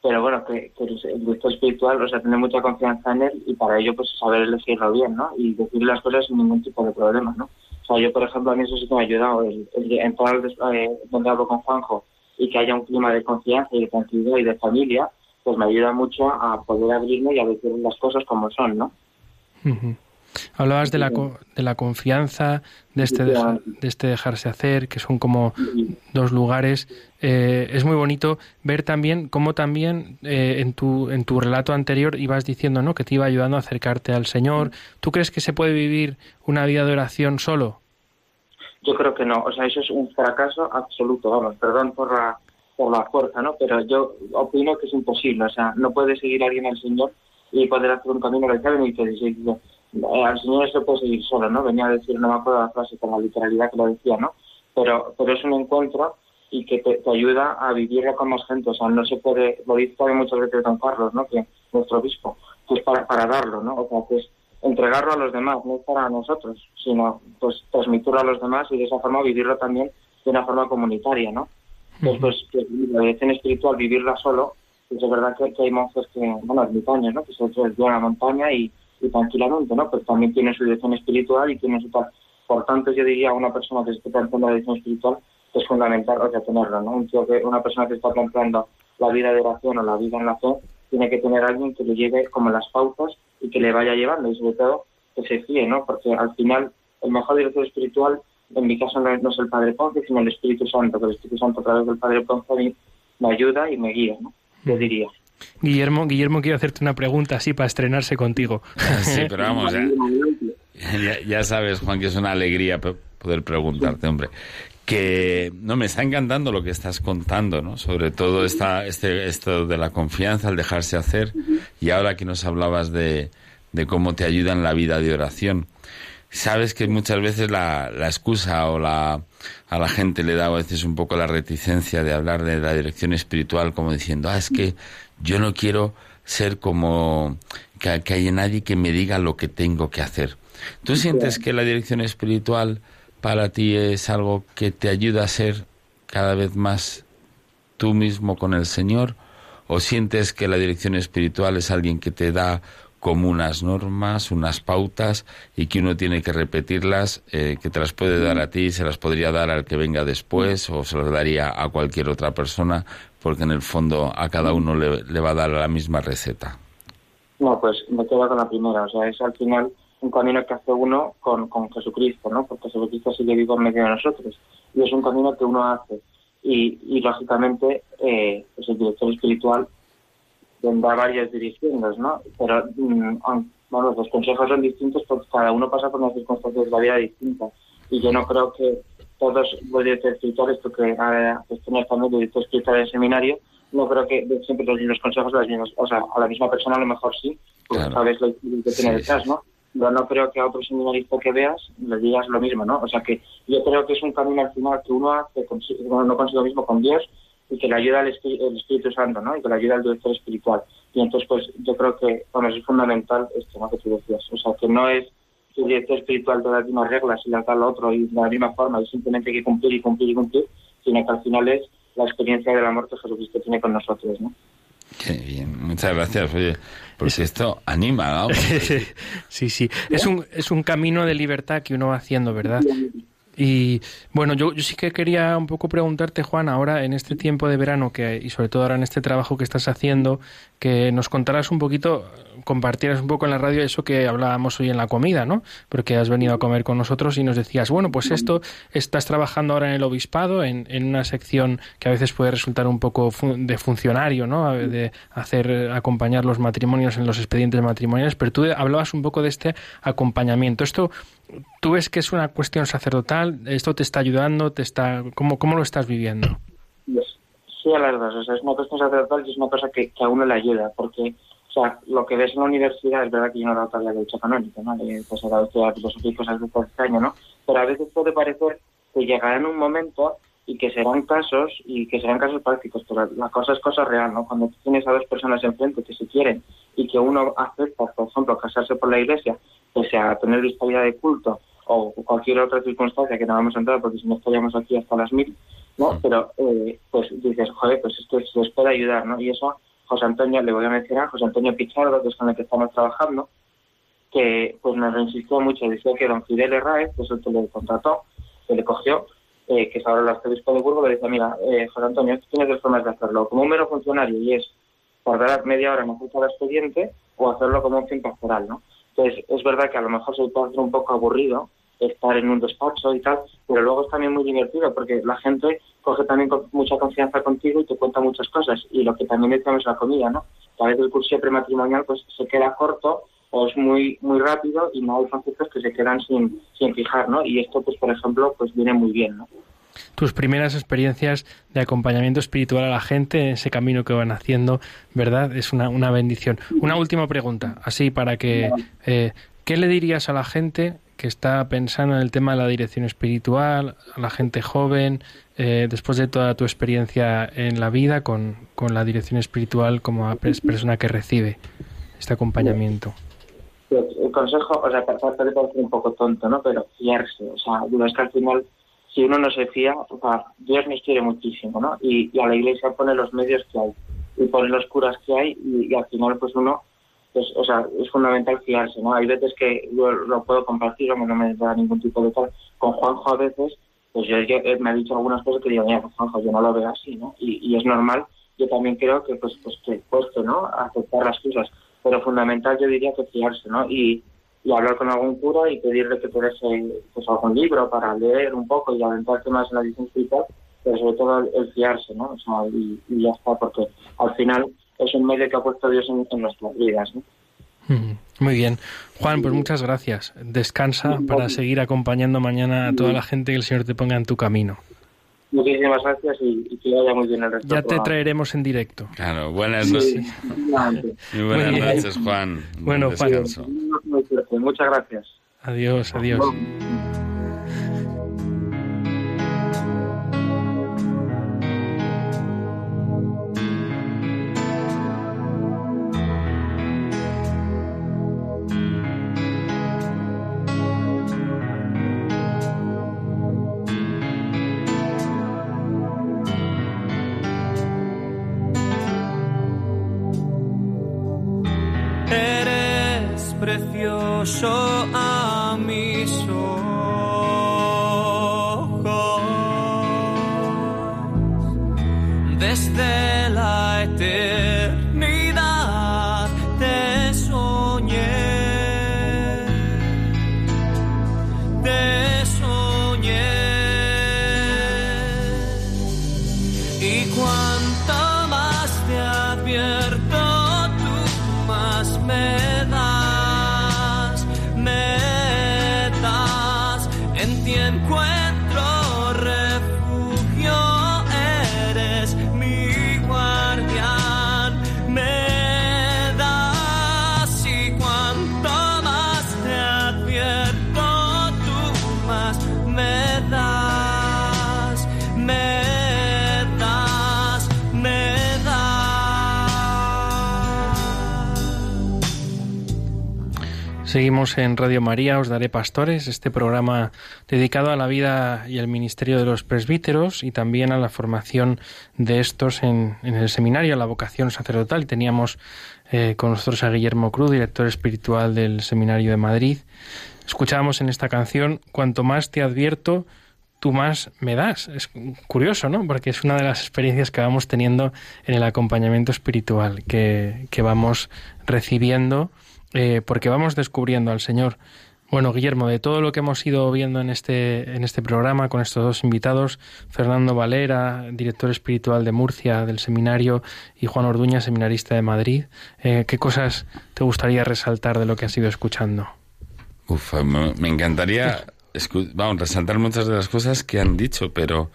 pero bueno, que, el, director espiritual, o sea, tener mucha confianza en él y para ello, pues saber elegirlo bien, ¿no? Y decir las cosas sin ningún tipo de problema, ¿no? O sea, yo, por ejemplo, a mí eso sí que me ha ayudado, el, el entrar eh, donde hablo con Juanjo y que haya un clima de confianza y de tranquilidad y de familia, pues me ayuda mucho a poder abrirme y a decir las cosas como son, ¿no? Hablabas de la, de la confianza, de este, de este dejarse hacer, que son como dos lugares. Eh, es muy bonito ver también cómo también eh, en, tu, en tu relato anterior ibas diciendo ¿no? que te iba ayudando a acercarte al Señor. ¿Tú crees que se puede vivir una vida de oración solo? Yo creo que no. O sea, eso es un fracaso absoluto. Vamos, perdón por la, por la fuerza, ¿no? Pero yo opino que es imposible. O sea, no puede seguir alguien al Señor y poder hacer un camino que y que dice eh, al Señor se puede seguir solo, ¿no? Venía a decir, no me acuerdo la frase con la literalidad que lo decía, ¿no? Pero, pero es un encuentro y que te, ayuda a vivirlo con más gente. O sea, no se puede, lo dice también muchas veces Don Carlos, ¿no? Que nuestro obispo, pues para, para darlo, ¿no? O sea, pues entregarlo a los demás, no para nosotros, sino pues transmitirlo a los demás y de esa forma vivirlo también de una forma comunitaria, ¿no? Pues, pues la dirección espiritual, vivirla solo, pues es verdad que, hay monjes que, bueno, ermitaños, ¿no? Que se van a la montaña y y tranquilamente, ¿no? Pues también tiene su dirección espiritual y tiene su tal. Por tanto, yo diría a una persona que se esté planteando la dirección espiritual es fundamental o sea, tenerla, ¿no? Un tío que, una persona que está planteando la vida de oración o la vida en la fe tiene que tener a alguien que le lleve como las pautas y que le vaya llevando y sobre todo que se fíe, ¿no? Porque al final el mejor director espiritual, en mi caso no es, el Padre Ponce, sino el Espíritu Santo, que el Espíritu Santo a través del Padre Ponce me ayuda y me guía, ¿no? Yo diría. Guillermo, Guillermo, quiero hacerte una pregunta así para estrenarse contigo. Sí, pero vamos, ya, sabes, Juan, que es una alegría poder preguntarte, hombre. Que no me está encantando lo que estás contando, ¿no? Sobre todo esta, este, esto de la confianza, el dejarse hacer. Y ahora que nos hablabas de, de cómo te ayuda en la vida de oración. Sabes que muchas veces la, la excusa o la, a la gente le da a veces un poco la reticencia de hablar de la dirección espiritual como diciendo, ah, es que yo no quiero ser como que, que haya nadie que me diga lo que tengo que hacer. ¿Tú sientes que la dirección espiritual para ti es algo que te ayuda a ser cada vez más tú mismo con el Señor? ¿O sientes que la dirección espiritual es alguien que te da como unas normas, unas pautas y que uno tiene que repetirlas, eh, que te las puede dar a ti, se las podría dar al que venga después o se las daría a cualquier otra persona, porque en el fondo a cada uno le, va a dar la misma receta. No, pues me quedo con la primera, o sea, es al final un camino que hace uno con, con Jesucristo, ¿no? Porque Jesucristo sigue vivo en medio de nosotros y es un camino que uno hace y, lógicamente eh, pues el director espiritual tendrá varias direcciones, ¿no? Pero mm, bueno, los consejos son distintos porque cada uno pasa por unas circunstancias de la vida distintas y yo no creo que todos los directores espirituales, porque a pues, tener también director espiritual en seminario, no creo que siempre los mismos consejos las mismas, o sea, a la misma persona a lo mejor sí, porque sabes lo que tiene detrás, ¿no? Pero no creo que a otro seminarista que veas le digas lo mismo, ¿no? O sea que yo creo que es un camino al final que uno hace, no consigo mismo con Dios y que le ayuda el, Espíritu Santo, ¿no? Y que le ayuda el director espiritual. Y entonces, pues yo creo que, bueno, es fundamental esto, ¿no? Que tú decías. O sea, que no es el director espiritual de las mismas reglas y las da al otro y de la misma forma y simplemente hay que cumplir y cumplir y cumplir, sino que al final es la experiencia del amor que Jesucristo tiene con nosotros, ¿no? Qué bien, muchas gracias, oye, porque esto anima, ¿no? sí, sí, es un, es un camino de libertad que uno va haciendo, ¿verdad? Y bueno, yo, yo sí que quería un poco preguntarte, Juan, ahora en este tiempo de verano que, y sobre todo ahora en este trabajo que estás haciendo, que nos contaras un poquito, compartieras un poco en la radio eso que hablábamos hoy en la comida, ¿no? Porque has venido a comer con nosotros y nos decías, bueno, pues esto estás trabajando ahora en el obispado, en, en una sección que a veces puede resultar un poco de funcionario, ¿no? De hacer acompañar los matrimonios en los expedientes matrimoniales, pero tú hablabas un poco de este acompañamiento. Esto ¿Tú ves que es una cuestión sacerdotal? ¿Esto te está ayudando? te está ¿Cómo, cómo lo estás viviendo? Sí, a las dos. O sea, es una cuestión sacerdotal y es una cosa que, a uno le ayuda, porque o sea, lo que ves en la universidad es verdad que yo no he dado todavía derecho canónico, ¿no? Eh, pues he dado estudiar filosofía cosas de este año, ¿no? Pero a veces puede parecer que llegará en un momento y que serán casos y que serán casos prácticos, pero la cosa es cosa real, ¿no? Cuando tienes a dos personas enfrente que se quieren y que uno acepta, por ejemplo, casarse por la iglesia, pese a tener disponibilidad de culto o cualquier otra circunstancia que no vamos a entrar porque si no estaríamos aquí hasta las mil, ¿no? Pero, eh, pues dices, joder, pues esto se les puede ayudar, ¿no? Y eso, José Antonio, le voy a mencionar, José Antonio Pichardo, que es con el que estamos trabajando, que pues nos insistió mucho, decía que don Fidel Herráez, que es el que le contrató, que le cogió, eh, que es ahora el arzobispo de Burgos, le decía, mira, eh, José Antonio, tienes dos formas de hacerlo, como un mero funcionario, y es tardar media hora en escuchar el expediente, o hacerlo como un fin pastoral, ¿no? Entonces, es verdad que a lo mejor se puede hacer un poco aburrido estar en un despacho y tal, pero luego es también muy divertido porque la gente coge también con mucha confianza contigo y te cuenta muchas cosas. Y lo que también decíamos la comida, ¿no? A veces el curso prematrimonial pues se queda corto o es muy muy rápido y no hay franciscos que se quedan sin, sin fijar, ¿no? Y esto, pues por ejemplo, pues viene muy bien, ¿no? tus primeras experiencias de acompañamiento espiritual a la gente, ese camino que van haciendo, ¿verdad? Es una, una bendición. Una última pregunta, así para que... Eh, ¿Qué le dirías a la gente que está pensando en el tema de la dirección espiritual, a la gente joven, eh, después de toda tu experiencia en la vida con, con la dirección espiritual como persona que recibe este acompañamiento? Pues, el consejo, o sea, puede parecer un poco tonto, ¿no? Pero fiarse, o sea, es que al final, si uno no se fía, o sea, Dios nos quiere muchísimo, ¿no? Y, a la iglesia pone los medios que hay, y pone los curas que hay, y, y al final, pues uno pues, o sea, es fundamental fiarse, ¿no? Hay veces que yo lo puedo compartir, aunque no me da ningún tipo de tal. Con Juanjo a veces, pues yo, me ha dicho algunas cosas que digo, mira, pues Juanjo, yo no lo veo así, ¿no? Y, es normal, yo también creo que, pues, pues que cueste, ¿no? Aceptar las cosas. Pero fundamental yo diría que fiarse, ¿no? Y, y hablar con algún cura y pedirle que te pues, algún libro para leer un poco y adentrarte más en la edición espiritual, pero sobre todo el, fiarse, ¿no? O sea, y, y ya está, porque al final es un medio que ha puesto Dios en, nuestras vidas. Muy bien. Juan, pues muchas gracias. Descansa para seguir acompañando mañana a toda la gente que el Señor te ponga en tu camino. Muchísimas gracias y, que vaya muy bien el resto. Ya te traeremos en directo. Claro, buenas noches. Muy buenas noches, Juan. Bueno, Juan. Muchas gracias. Adiós, adiós. desde Seguimos en Radio María, os daré pastores, este programa dedicado a la vida y el ministerio de los presbíteros y también a la formación de estos en, el seminario, a la vocación sacerdotal. Teníamos eh, con nosotros a Guillermo Cruz, director espiritual del Seminario de Madrid. Escuchábamos en esta canción, cuanto más te advierto, tú más me das. Es curioso, ¿no? Porque es una de las experiencias que vamos teniendo en el acompañamiento espiritual, que vamos recibiendo eh, porque vamos descubriendo al Señor. Bueno, Guillermo, de todo lo que hemos ido viendo en este, en este programa con estos dos invitados, Fernando Valera, director espiritual de Murcia del seminario, y Juan Orduña, seminarista de Madrid, eh, ¿qué cosas te gustaría resaltar de lo que has ido escuchando? Uf, me, encantaría vamos, resaltar muchas de las cosas que han dicho, pero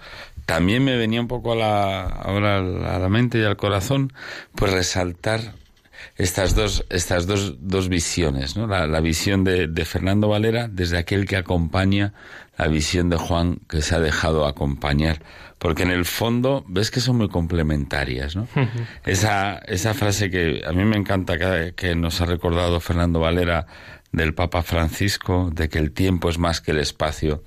también me venía un poco a la, ahora a la mente y al corazón, pues resaltar estas dos, estas dos, dos visiones, ¿no? La, visión de, de, Fernando Valera desde aquel que acompaña, la visión de Juan que se ha dejado acompañar, porque en el fondo ves que son muy complementarias, ¿no? esa, esa frase que a mí me encanta que, que nos ha recordado Fernando Valera del Papa Francisco, de que el tiempo es más que el espacio,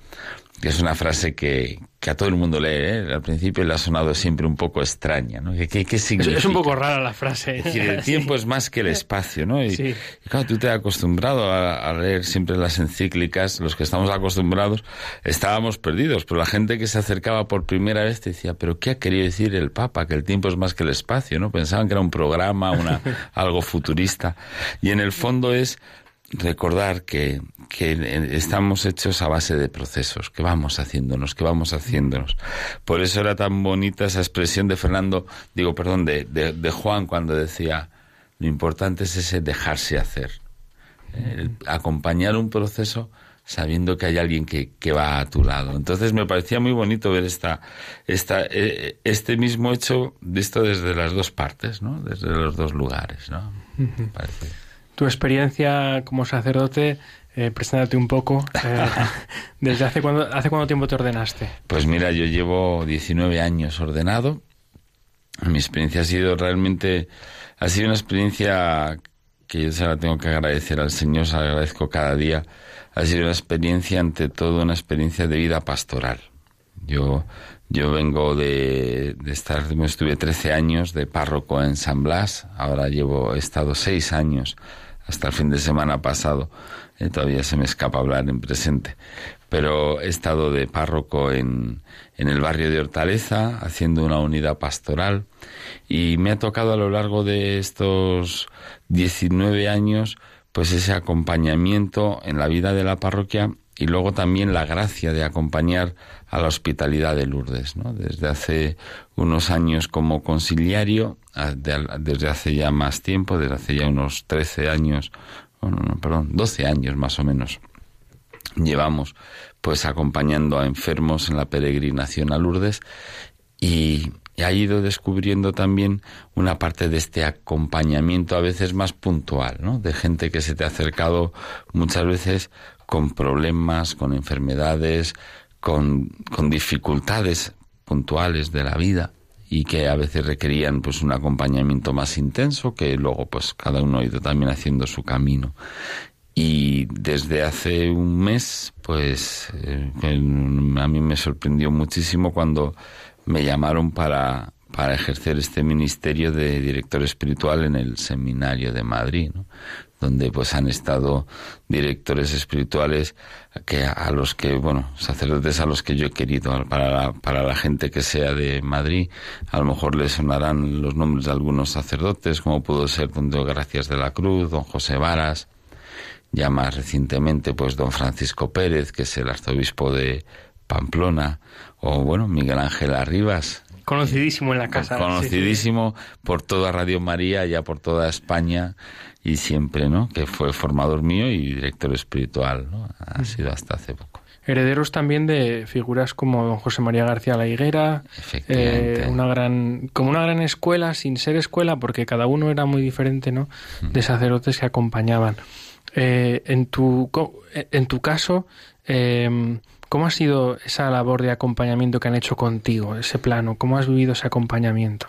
que es una frase que, que a todo el mundo lee, ¿eh? al principio le ha sonado siempre un poco extraña, ¿no? ¿Qué, qué, significa? Es un poco rara la frase. Es decir, el tiempo es más que el espacio, ¿no? Y, y claro, tú te has acostumbrado a, a, leer siempre las encíclicas, los que estamos acostumbrados, estábamos perdidos, pero la gente que se acercaba por primera vez te decía, pero ¿qué ha querido decir el Papa? Que el tiempo es más que el espacio, ¿no? Pensaban que era un programa, una, algo futurista. Y en el fondo es recordar que, que, estamos hechos a base de procesos, que vamos haciéndonos, que vamos haciéndonos. Por eso era tan bonita esa expresión de Fernando, digo, perdón, de, de, de Juan cuando decía, lo importante es ese dejarse hacer, el acompañar un proceso sabiendo que hay alguien que, que, va a tu lado. Entonces me parecía muy bonito ver esta, esta, este mismo hecho visto desde las dos partes, ¿no? desde los dos lugares. ¿no? Parece tu experiencia como sacerdote, eh, preséntate un poco. Eh, ¿Desde hace cuándo, hace cuánto tiempo te ordenaste? Pues mira, yo llevo 19 años ordenado. Mi experiencia ha sido realmente, ha sido una experiencia que yo se la tengo que agradecer al Señor, se la agradezco cada día. Ha sido una experiencia, ante todo, una experiencia de vida pastoral. Yo, yo vengo de, de estar, estuve 13 años de párroco en San Blas, ahora llevo, he estado 6 años hasta el fin de semana pasado. Eh, todavía se me escapa hablar en presente. Pero he estado de párroco en, en el barrio de Hortaleza, haciendo una unidad pastoral, y me ha tocado a lo largo de estos 19 años, pues ese acompañamiento en la vida de la parroquia y luego también la gracia de acompañar a la hospitalidad de Lourdes. Desde hace unos años como conciliario, desde hace ya más tiempo, desde hace ya unos 13 años, no, perdón, 12 años más o menos, llevamos pues acompañando a enfermos en la peregrinación a Lourdes y ha ido descubriendo también una parte de este acompañamiento a veces más puntual. De gente que se te ha acercado muchas veces con problemas, con enfermedades, con, con dificultades puntuales de la vida y que a veces requerían pues un acompañamiento más intenso que luego pues cada uno ha ido también haciendo su camino y desde hace un mes pues eh, a mí me sorprendió muchísimo cuando me llamaron para para ejercer este ministerio de director espiritual en el seminario de Madrid. Donde pues han estado directores espirituales que a los que bueno sacerdotes a los que yo he querido para la, para la gente que sea de Madrid a lo mejor les sonarán los nombres de algunos sacerdotes como pudo ser don Gracias de la Cruz don José Varas ya más recientemente pues don Francisco Pérez que es el arzobispo de Pamplona o bueno Miguel Ángel Arribas conocidísimo en la casa conocidísimo sí, sí. por toda Radio María ya por toda España y siempre, ¿no? Que fue formador mío y director espiritual, ¿no? Ha sido hasta hace poco. Herederos también de figuras como don José María García La Higuera, eh, una gran, como una gran escuela, sin ser escuela, porque cada uno era muy diferente, ¿no? De sacerdotes que acompañaban. Eh, en, tu, en tu caso, eh, ¿cómo ha sido esa labor de acompañamiento que han hecho contigo, ese plano? ¿Cómo has vivido ese acompañamiento?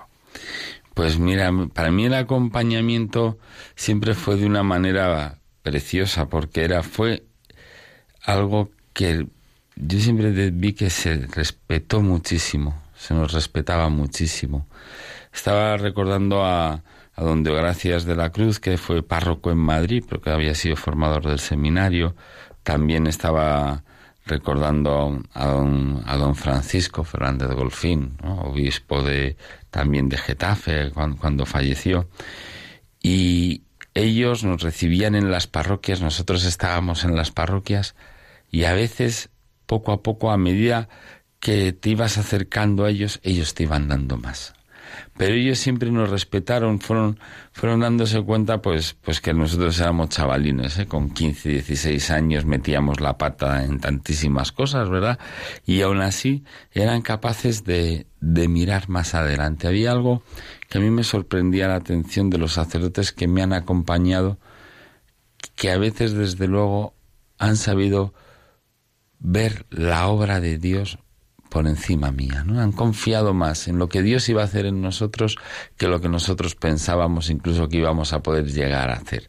Pues mira, para mí el acompañamiento siempre fue de una manera preciosa porque era fue algo que yo siempre vi que se respetó muchísimo, se nos respetaba muchísimo. Estaba recordando a, a don Gracias de la Cruz, que fue párroco en Madrid, porque había sido formador del seminario. También estaba recordando a don, a don Francisco Fernández Golfín, obispo de, también de Getafe cuando, falleció. Y ellos nos recibían en las parroquias, nosotros estábamos en las parroquias y a veces, poco a poco, a medida que te ibas acercando a ellos, ellos te iban dando más pero ellos siempre nos respetaron, fueron, fueron dándose cuenta pues, pues que nosotros éramos chavalines, ¿eh? con 15, 16 años metíamos la pata en tantísimas cosas, ¿verdad? Y aún así eran capaces de, de mirar más adelante. Había algo que a mí me sorprendía la atención de los sacerdotes que me han acompañado, que a veces desde luego han sabido ver la obra de Dios por encima mía, ¿no? Han confiado más en lo que Dios iba a hacer en nosotros que lo que nosotros pensábamos incluso que íbamos a poder llegar a hacer.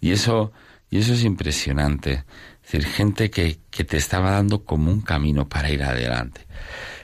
Y eso, y eso es impresionante. Es decir, gente que, que te estaba dando como un camino para ir adelante.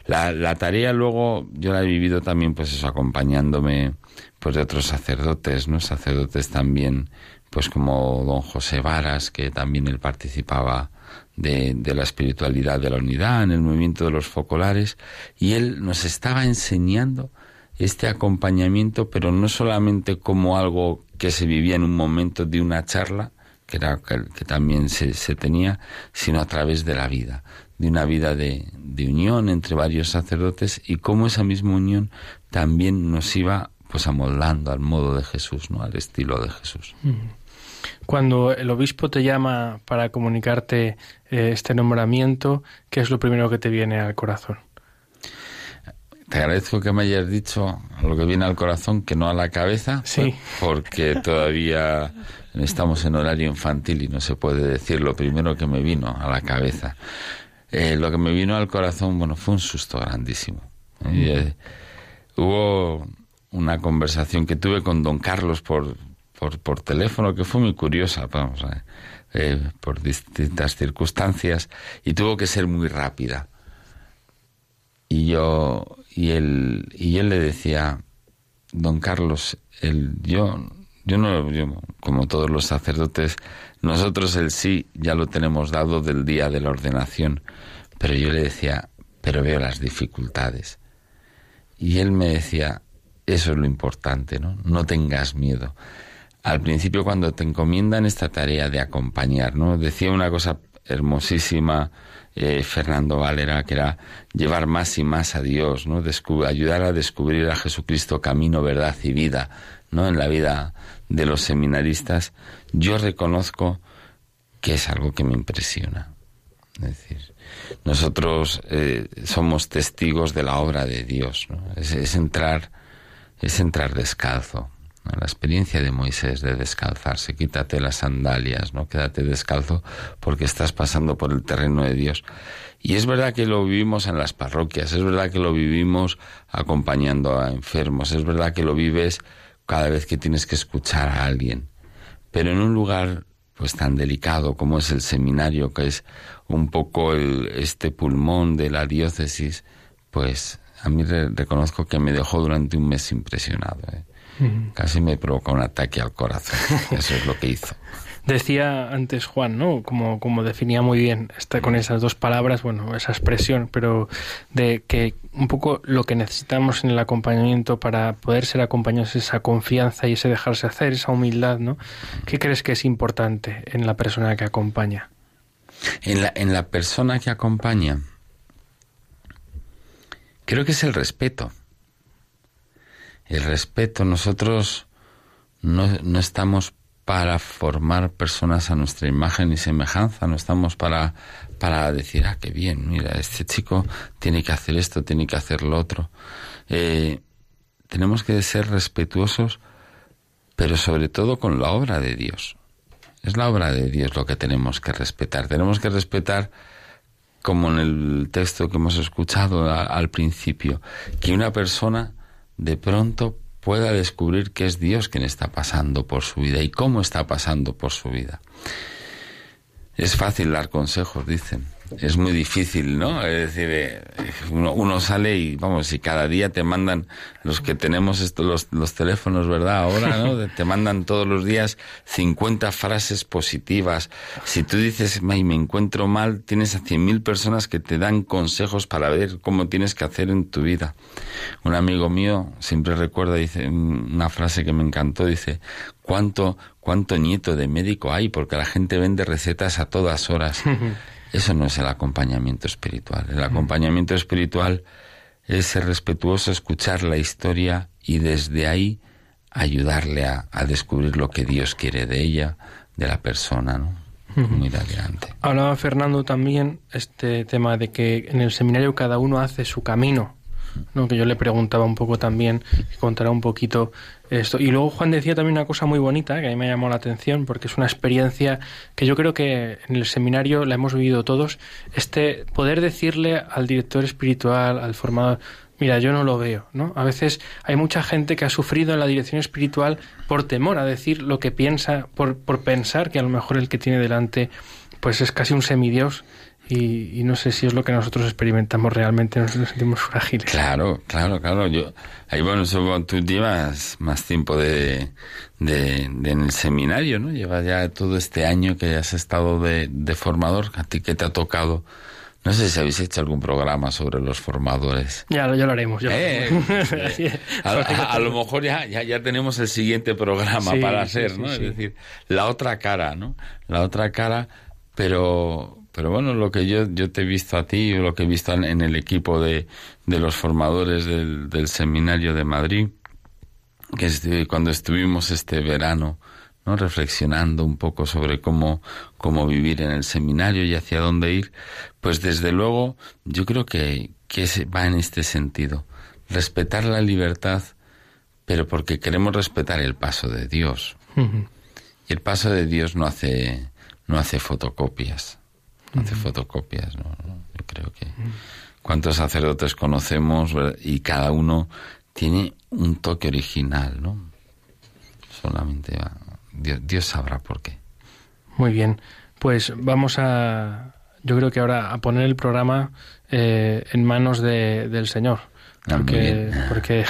La, la tarea luego yo la he vivido también pues eso acompañándome pues de otros sacerdotes, ¿no? Sacerdotes también pues como don José Varas que también él participaba de, la espiritualidad de la unidad, en el movimiento de los focolares, y él nos estaba enseñando este acompañamiento, pero no solamente como algo que se vivía en un momento de una charla, que, era, que, también se, se, tenía, sino a través de la vida, de una vida de, de, unión entre varios sacerdotes y cómo esa misma unión también nos iba pues amoldando al modo de Jesús, ¿no? al estilo de Jesús. Cuando el obispo te llama para comunicarte eh, este nombramiento, ¿qué es lo primero que te viene al corazón? Te agradezco que me hayas dicho lo que viene al corazón, que no a la cabeza, sí. porque todavía estamos en horario infantil y no se puede decir lo primero que me vino a la cabeza. Eh, lo que me vino al corazón, bueno, fue un susto grandísimo. Eh, hubo una conversación que tuve con don Carlos por, por, por teléfono que fue muy curiosa, vamos, eh, por distintas circunstancias, y tuvo que ser muy rápida. Y yo, y él, y él le decía, don Carlos, el, yo, yo no, yo, como todos los sacerdotes, nosotros el sí ya lo tenemos dado del día de la ordenación, pero yo le decía, pero veo las dificultades. Y él me decía, eso es lo importante, ¿no? No tengas miedo. Al principio cuando te encomiendan esta tarea de acompañar, ¿no? Decía una cosa hermosísima eh, Fernando Valera, que era llevar más y más a Dios, ¿no? Ayudar a descubrir a Jesucristo camino, verdad y vida, ¿no? En la vida de los seminaristas, yo reconozco que es algo que me impresiona. Es decir, nosotros eh, somos testigos de la obra de Dios, ¿no? es entrar es entrar descalzo. La experiencia de Moisés de descalzarse, quítate las sandalias, no quédate descalzo porque estás pasando por el terreno de Dios. Y es verdad que lo vivimos en las parroquias, es verdad que lo vivimos acompañando a enfermos, es verdad que lo vives cada vez que tienes que escuchar a alguien. Pero en un lugar pues tan delicado como es el seminario, que es un poco el, este pulmón de la diócesis, pues a mí re reconozco que me dejó durante un mes impresionado. ¿eh? Casi me provocó un ataque al corazón. Eso es lo que hizo. Decía antes Juan, ¿no? Como, como definía muy bien está con esas dos palabras, bueno, esa expresión, pero de que un poco lo que necesitamos en el acompañamiento para poder ser acompañados es esa confianza y ese dejarse hacer, esa humildad, ¿no? ¿Qué crees que es importante en la persona que acompaña? En la, en la persona que acompaña, creo que es el respeto. El respeto, nosotros no, no estamos para formar personas a nuestra imagen y semejanza, no estamos para, para decir, ah, qué bien, mira, este chico tiene que hacer esto, tiene que hacer lo otro. Eh, tenemos que ser respetuosos, pero sobre todo con la obra de Dios. Es la obra de Dios lo que tenemos que respetar. Tenemos que respetar, como en el texto que hemos escuchado al principio, que una persona de pronto pueda descubrir que es Dios quien está pasando por su vida y cómo está pasando por su vida. Es fácil dar consejos, dicen. Es muy difícil, ¿no? Es decir, eh, uno, uno, sale y, vamos, si cada día te mandan los que tenemos estos, los, los teléfonos, ¿verdad? Ahora, ¿no? Te mandan todos los días 50 frases positivas. Si tú dices, me encuentro mal, tienes a 100.000 personas que te dan consejos para ver cómo tienes que hacer en tu vida. Un amigo mío siempre recuerda, dice, una frase que me encantó, dice, ¿cuánto, cuánto nieto de médico hay? Porque la gente vende recetas a todas horas. Eso no es el acompañamiento espiritual. El acompañamiento espiritual es ser respetuoso, escuchar la historia y desde ahí ayudarle a, a descubrir lo que Dios quiere de ella, de la persona, ¿no? Muy adelante. Hablaba Fernando también este tema de que en el seminario cada uno hace su camino. ¿No? que yo le preguntaba un poco también, que contara un poquito esto. Y luego Juan decía también una cosa muy bonita, que a mí me llamó la atención, porque es una experiencia que yo creo que en el seminario la hemos vivido todos, este poder decirle al director espiritual, al formador, mira, yo no lo veo, ¿no? A veces hay mucha gente que ha sufrido en la dirección espiritual por temor a decir lo que piensa, por, por pensar que a lo mejor el que tiene delante pues es casi un semidios y, no sé si es lo que nosotros experimentamos realmente, nos, sentimos frágiles. Claro, claro, claro. Yo, ahí bueno, tú llevas más tiempo de, de, en el seminario, ¿no? Llevas ya todo este año que has estado de, de formador. ¿A ti qué te ha tocado? No sé si habéis hecho algún programa sobre los formadores. Ya, ya lo haremos. Eh, a, lo mejor ya, ya, tenemos el siguiente programa para hacer, ¿no? es decir, la otra cara, ¿no? La otra cara, pero, pero bueno, lo que yo, yo te he visto a ti, lo que he visto en, el equipo de, de los formadores del, del seminario de Madrid, que cuando estuvimos este verano, ¿no? reflexionando un poco sobre cómo, cómo vivir en el seminario y hacia dónde ir, pues desde luego yo creo que, que va en este sentido. Respetar la libertad, pero porque queremos respetar el paso de Dios. Y el paso de Dios no hace, no hace fotocopias. Hace fotocopias, ¿no? Yo creo que... ¿Cuántos sacerdotes conocemos y cada uno tiene un toque original, ¿no? Solamente va Dios, sabrá por qué. Muy bien, pues vamos a, yo creo que ahora a poner el programa eh, en manos de, del Señor. Ah, porque, porque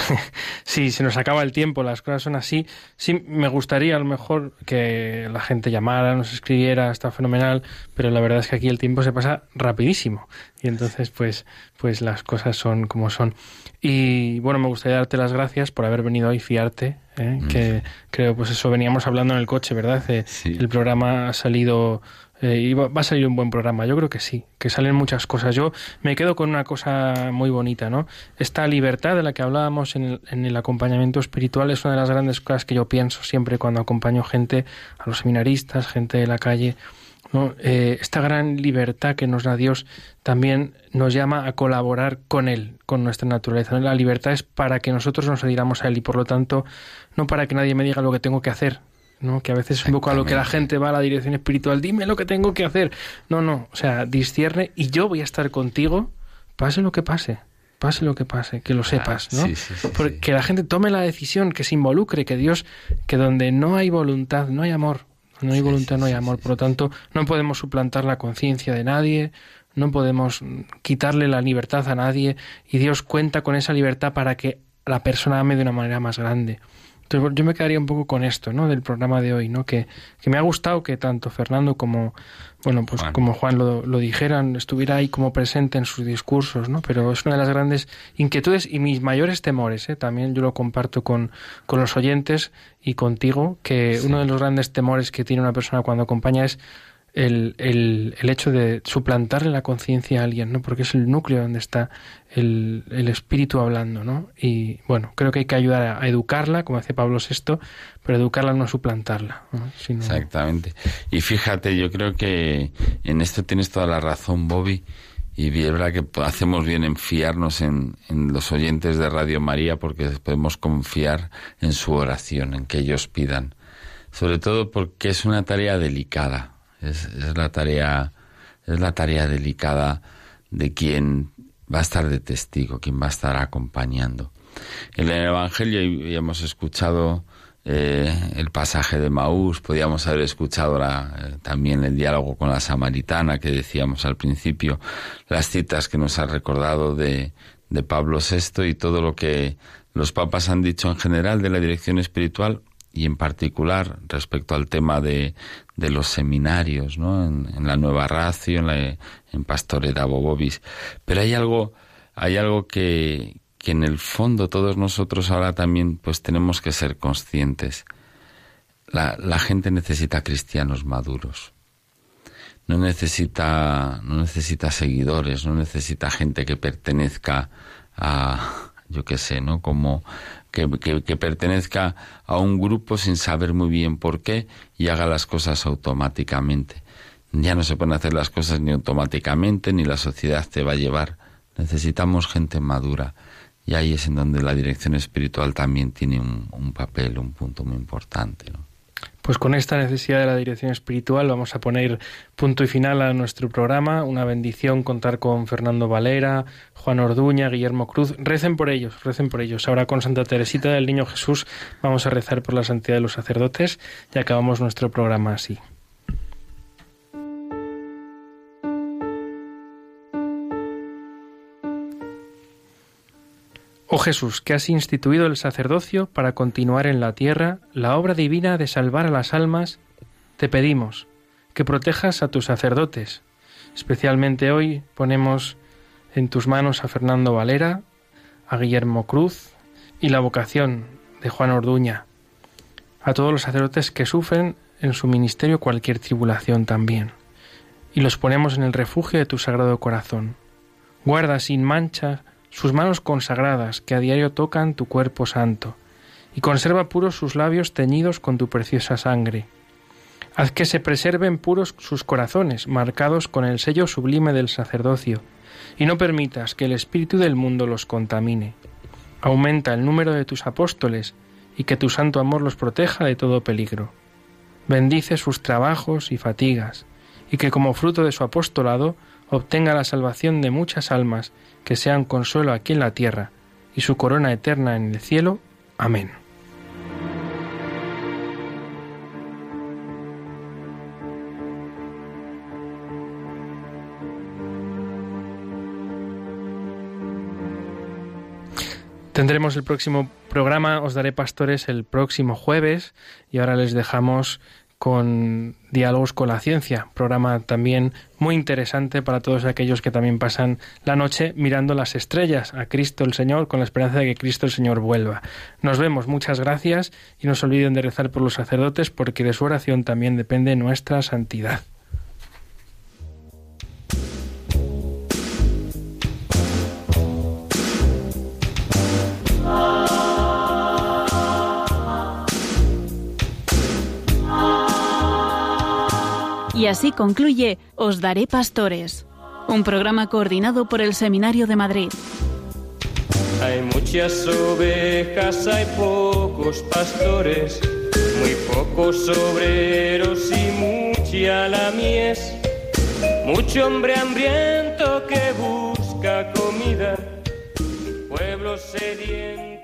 si se nos acaba el tiempo, las cosas son así. Sí, me gustaría a lo mejor que la gente llamara, nos escribiera, está fenomenal, pero la verdad es que aquí el tiempo se pasa rapidísimo y entonces pues, pues las cosas son como son. Y bueno, me gustaría darte las gracias por haber venido hoy, fiarte, ¿eh? mm. que creo pues eso veníamos hablando en el coche, ¿verdad? Eh, el programa ha salido eh, y va, a salir un buen programa. Yo creo que sí, que salen muchas cosas. Yo me quedo con una cosa muy bonita, ¿no? Esta libertad de la que hablábamos en el, en el acompañamiento espiritual es una de las grandes cosas que yo pienso siempre cuando acompaño gente, a los seminaristas, gente de la calle. ¿no? Eh, esta gran libertad que nos da Dios también nos llama a colaborar con Él, con nuestra naturaleza. La libertad es para que nosotros nos adhiramos a Él y por lo tanto no para que nadie me diga lo que tengo que hacer, ¿no? Que a veces es un poco a lo que la gente va a la dirección espiritual, dime lo que tengo que hacer. No, no, o sea, discierne y yo voy a estar contigo, pase lo que pase. Pase lo que pase, que lo sepas, ¿no? que la gente tome la decisión, que se involucre, que Dios, que donde no hay voluntad, no hay amor, no hay voluntad, no hay amor. Por lo tanto, no podemos suplantar la conciencia de nadie, no podemos quitarle la libertad a nadie y Dios cuenta con esa libertad para que la persona ame de una manera más grande. Entonces, yo me quedaría un poco con esto, ¿no? Del programa de hoy, ¿no? Que, que me ha gustado que tanto Fernando como, bueno, pues como Juan lo, lo, dijeran, estuviera ahí como presente en sus discursos, ¿no? Pero es una de las grandes inquietudes y mis mayores temores, ¿eh? También yo lo comparto con, con los oyentes y contigo, que uno de los grandes temores que tiene una persona cuando acompaña es el, el, el hecho de suplantarle la conciencia a alguien, ¿no? Porque es el núcleo donde está el, el, espíritu hablando, ¿no? Y bueno, creo que hay que ayudar a, educarla, como hace Pablo VI, pero educarla no suplantarla. Exactamente. Y fíjate, yo creo que en esto tienes toda la razón, Bobby. Y es verdad que hacemos bien en fiarnos en, en, los oyentes de Radio María porque podemos confiar en su oración, en que ellos pidan. Sobre todo porque es una tarea delicada. Es, la tarea, es la tarea delicada de quien va a estar de testigo, quien va a estar acompañando. En el Evangelio ya hemos escuchado eh, el pasaje de Maús, podíamos haber escuchado eh, también el diálogo con la samaritana que decíamos al principio, las citas que nos ha recordado de, de Pablo VI y todo lo que los papas han dicho en general de la dirección espiritual y en particular respecto al tema de, de los seminarios, ¿no? En, la Nueva Racio, en, la, en Pastore Bobis. Pero hay algo, hay algo que, que en el fondo todos nosotros ahora también pues tenemos que ser conscientes. La, la gente necesita cristianos maduros. No necesita, no necesita seguidores, no necesita gente que pertenezca a, yo qué sé, ¿no? Como que, pertenezca a un grupo sin saber muy bien por qué y haga las cosas automáticamente. Ya no se pueden hacer las cosas ni automáticamente, ni la sociedad te va a llevar. Necesitamos gente madura. Y ahí es en donde la dirección espiritual también tiene un, un papel, un punto muy importante. ¿no? Pues con esta necesidad de la dirección espiritual vamos a poner punto y final a nuestro programa. Una bendición contar con Fernando Valera, Juan Orduña, Guillermo Cruz. Recen por ellos, recen por ellos. Ahora con Santa Teresita del Niño Jesús vamos a rezar por la santidad de los sacerdotes y acabamos nuestro programa así. Jesús, que has instituido el sacerdocio para continuar en la tierra la obra divina de salvar a las almas, te pedimos que protejas a tus sacerdotes. Especialmente hoy ponemos en tus manos a Fernando Valera, a Guillermo Cruz y la vocación de Juan Orduña, a todos los sacerdotes que sufren en su ministerio cualquier tribulación también, y los ponemos en el refugio de tu sagrado corazón. Guarda sin mancha sus manos consagradas que a diario tocan tu cuerpo santo, y conserva puros sus labios teñidos con tu preciosa sangre Haz que se preserven puros sus corazones, marcados con el sello sublime del sacerdocio, y no permitas que el espíritu del mundo los contamine. Aumenta el número de tus apóstoles, y que tu santo amor los proteja de todo peligro. Bendice sus trabajos y fatigas, y que como fruto de su apostolado obtenga la salvación de muchas almas que sean consuelo aquí en la tierra y su corona eterna en el cielo. Amén. Tendremos el próximo programa, os daré pastores el próximo jueves y ahora les dejamos con Diálogos con la Ciencia, programa también muy interesante para todos aquellos que también pasan la noche mirando las estrellas a Cristo el Señor con la esperanza de que Cristo el Señor vuelva. Nos vemos, muchas gracias y no se olviden de rezar por los sacerdotes porque de su oración también depende nuestra santidad. Y así concluye Os Daré Pastores, un programa coordinado por el Seminario de Madrid. Hay muchas ovejas, hay pocos pastores, muy pocos obreros y mucha la mies. Mucho hombre hambriento que busca comida, pueblo sediento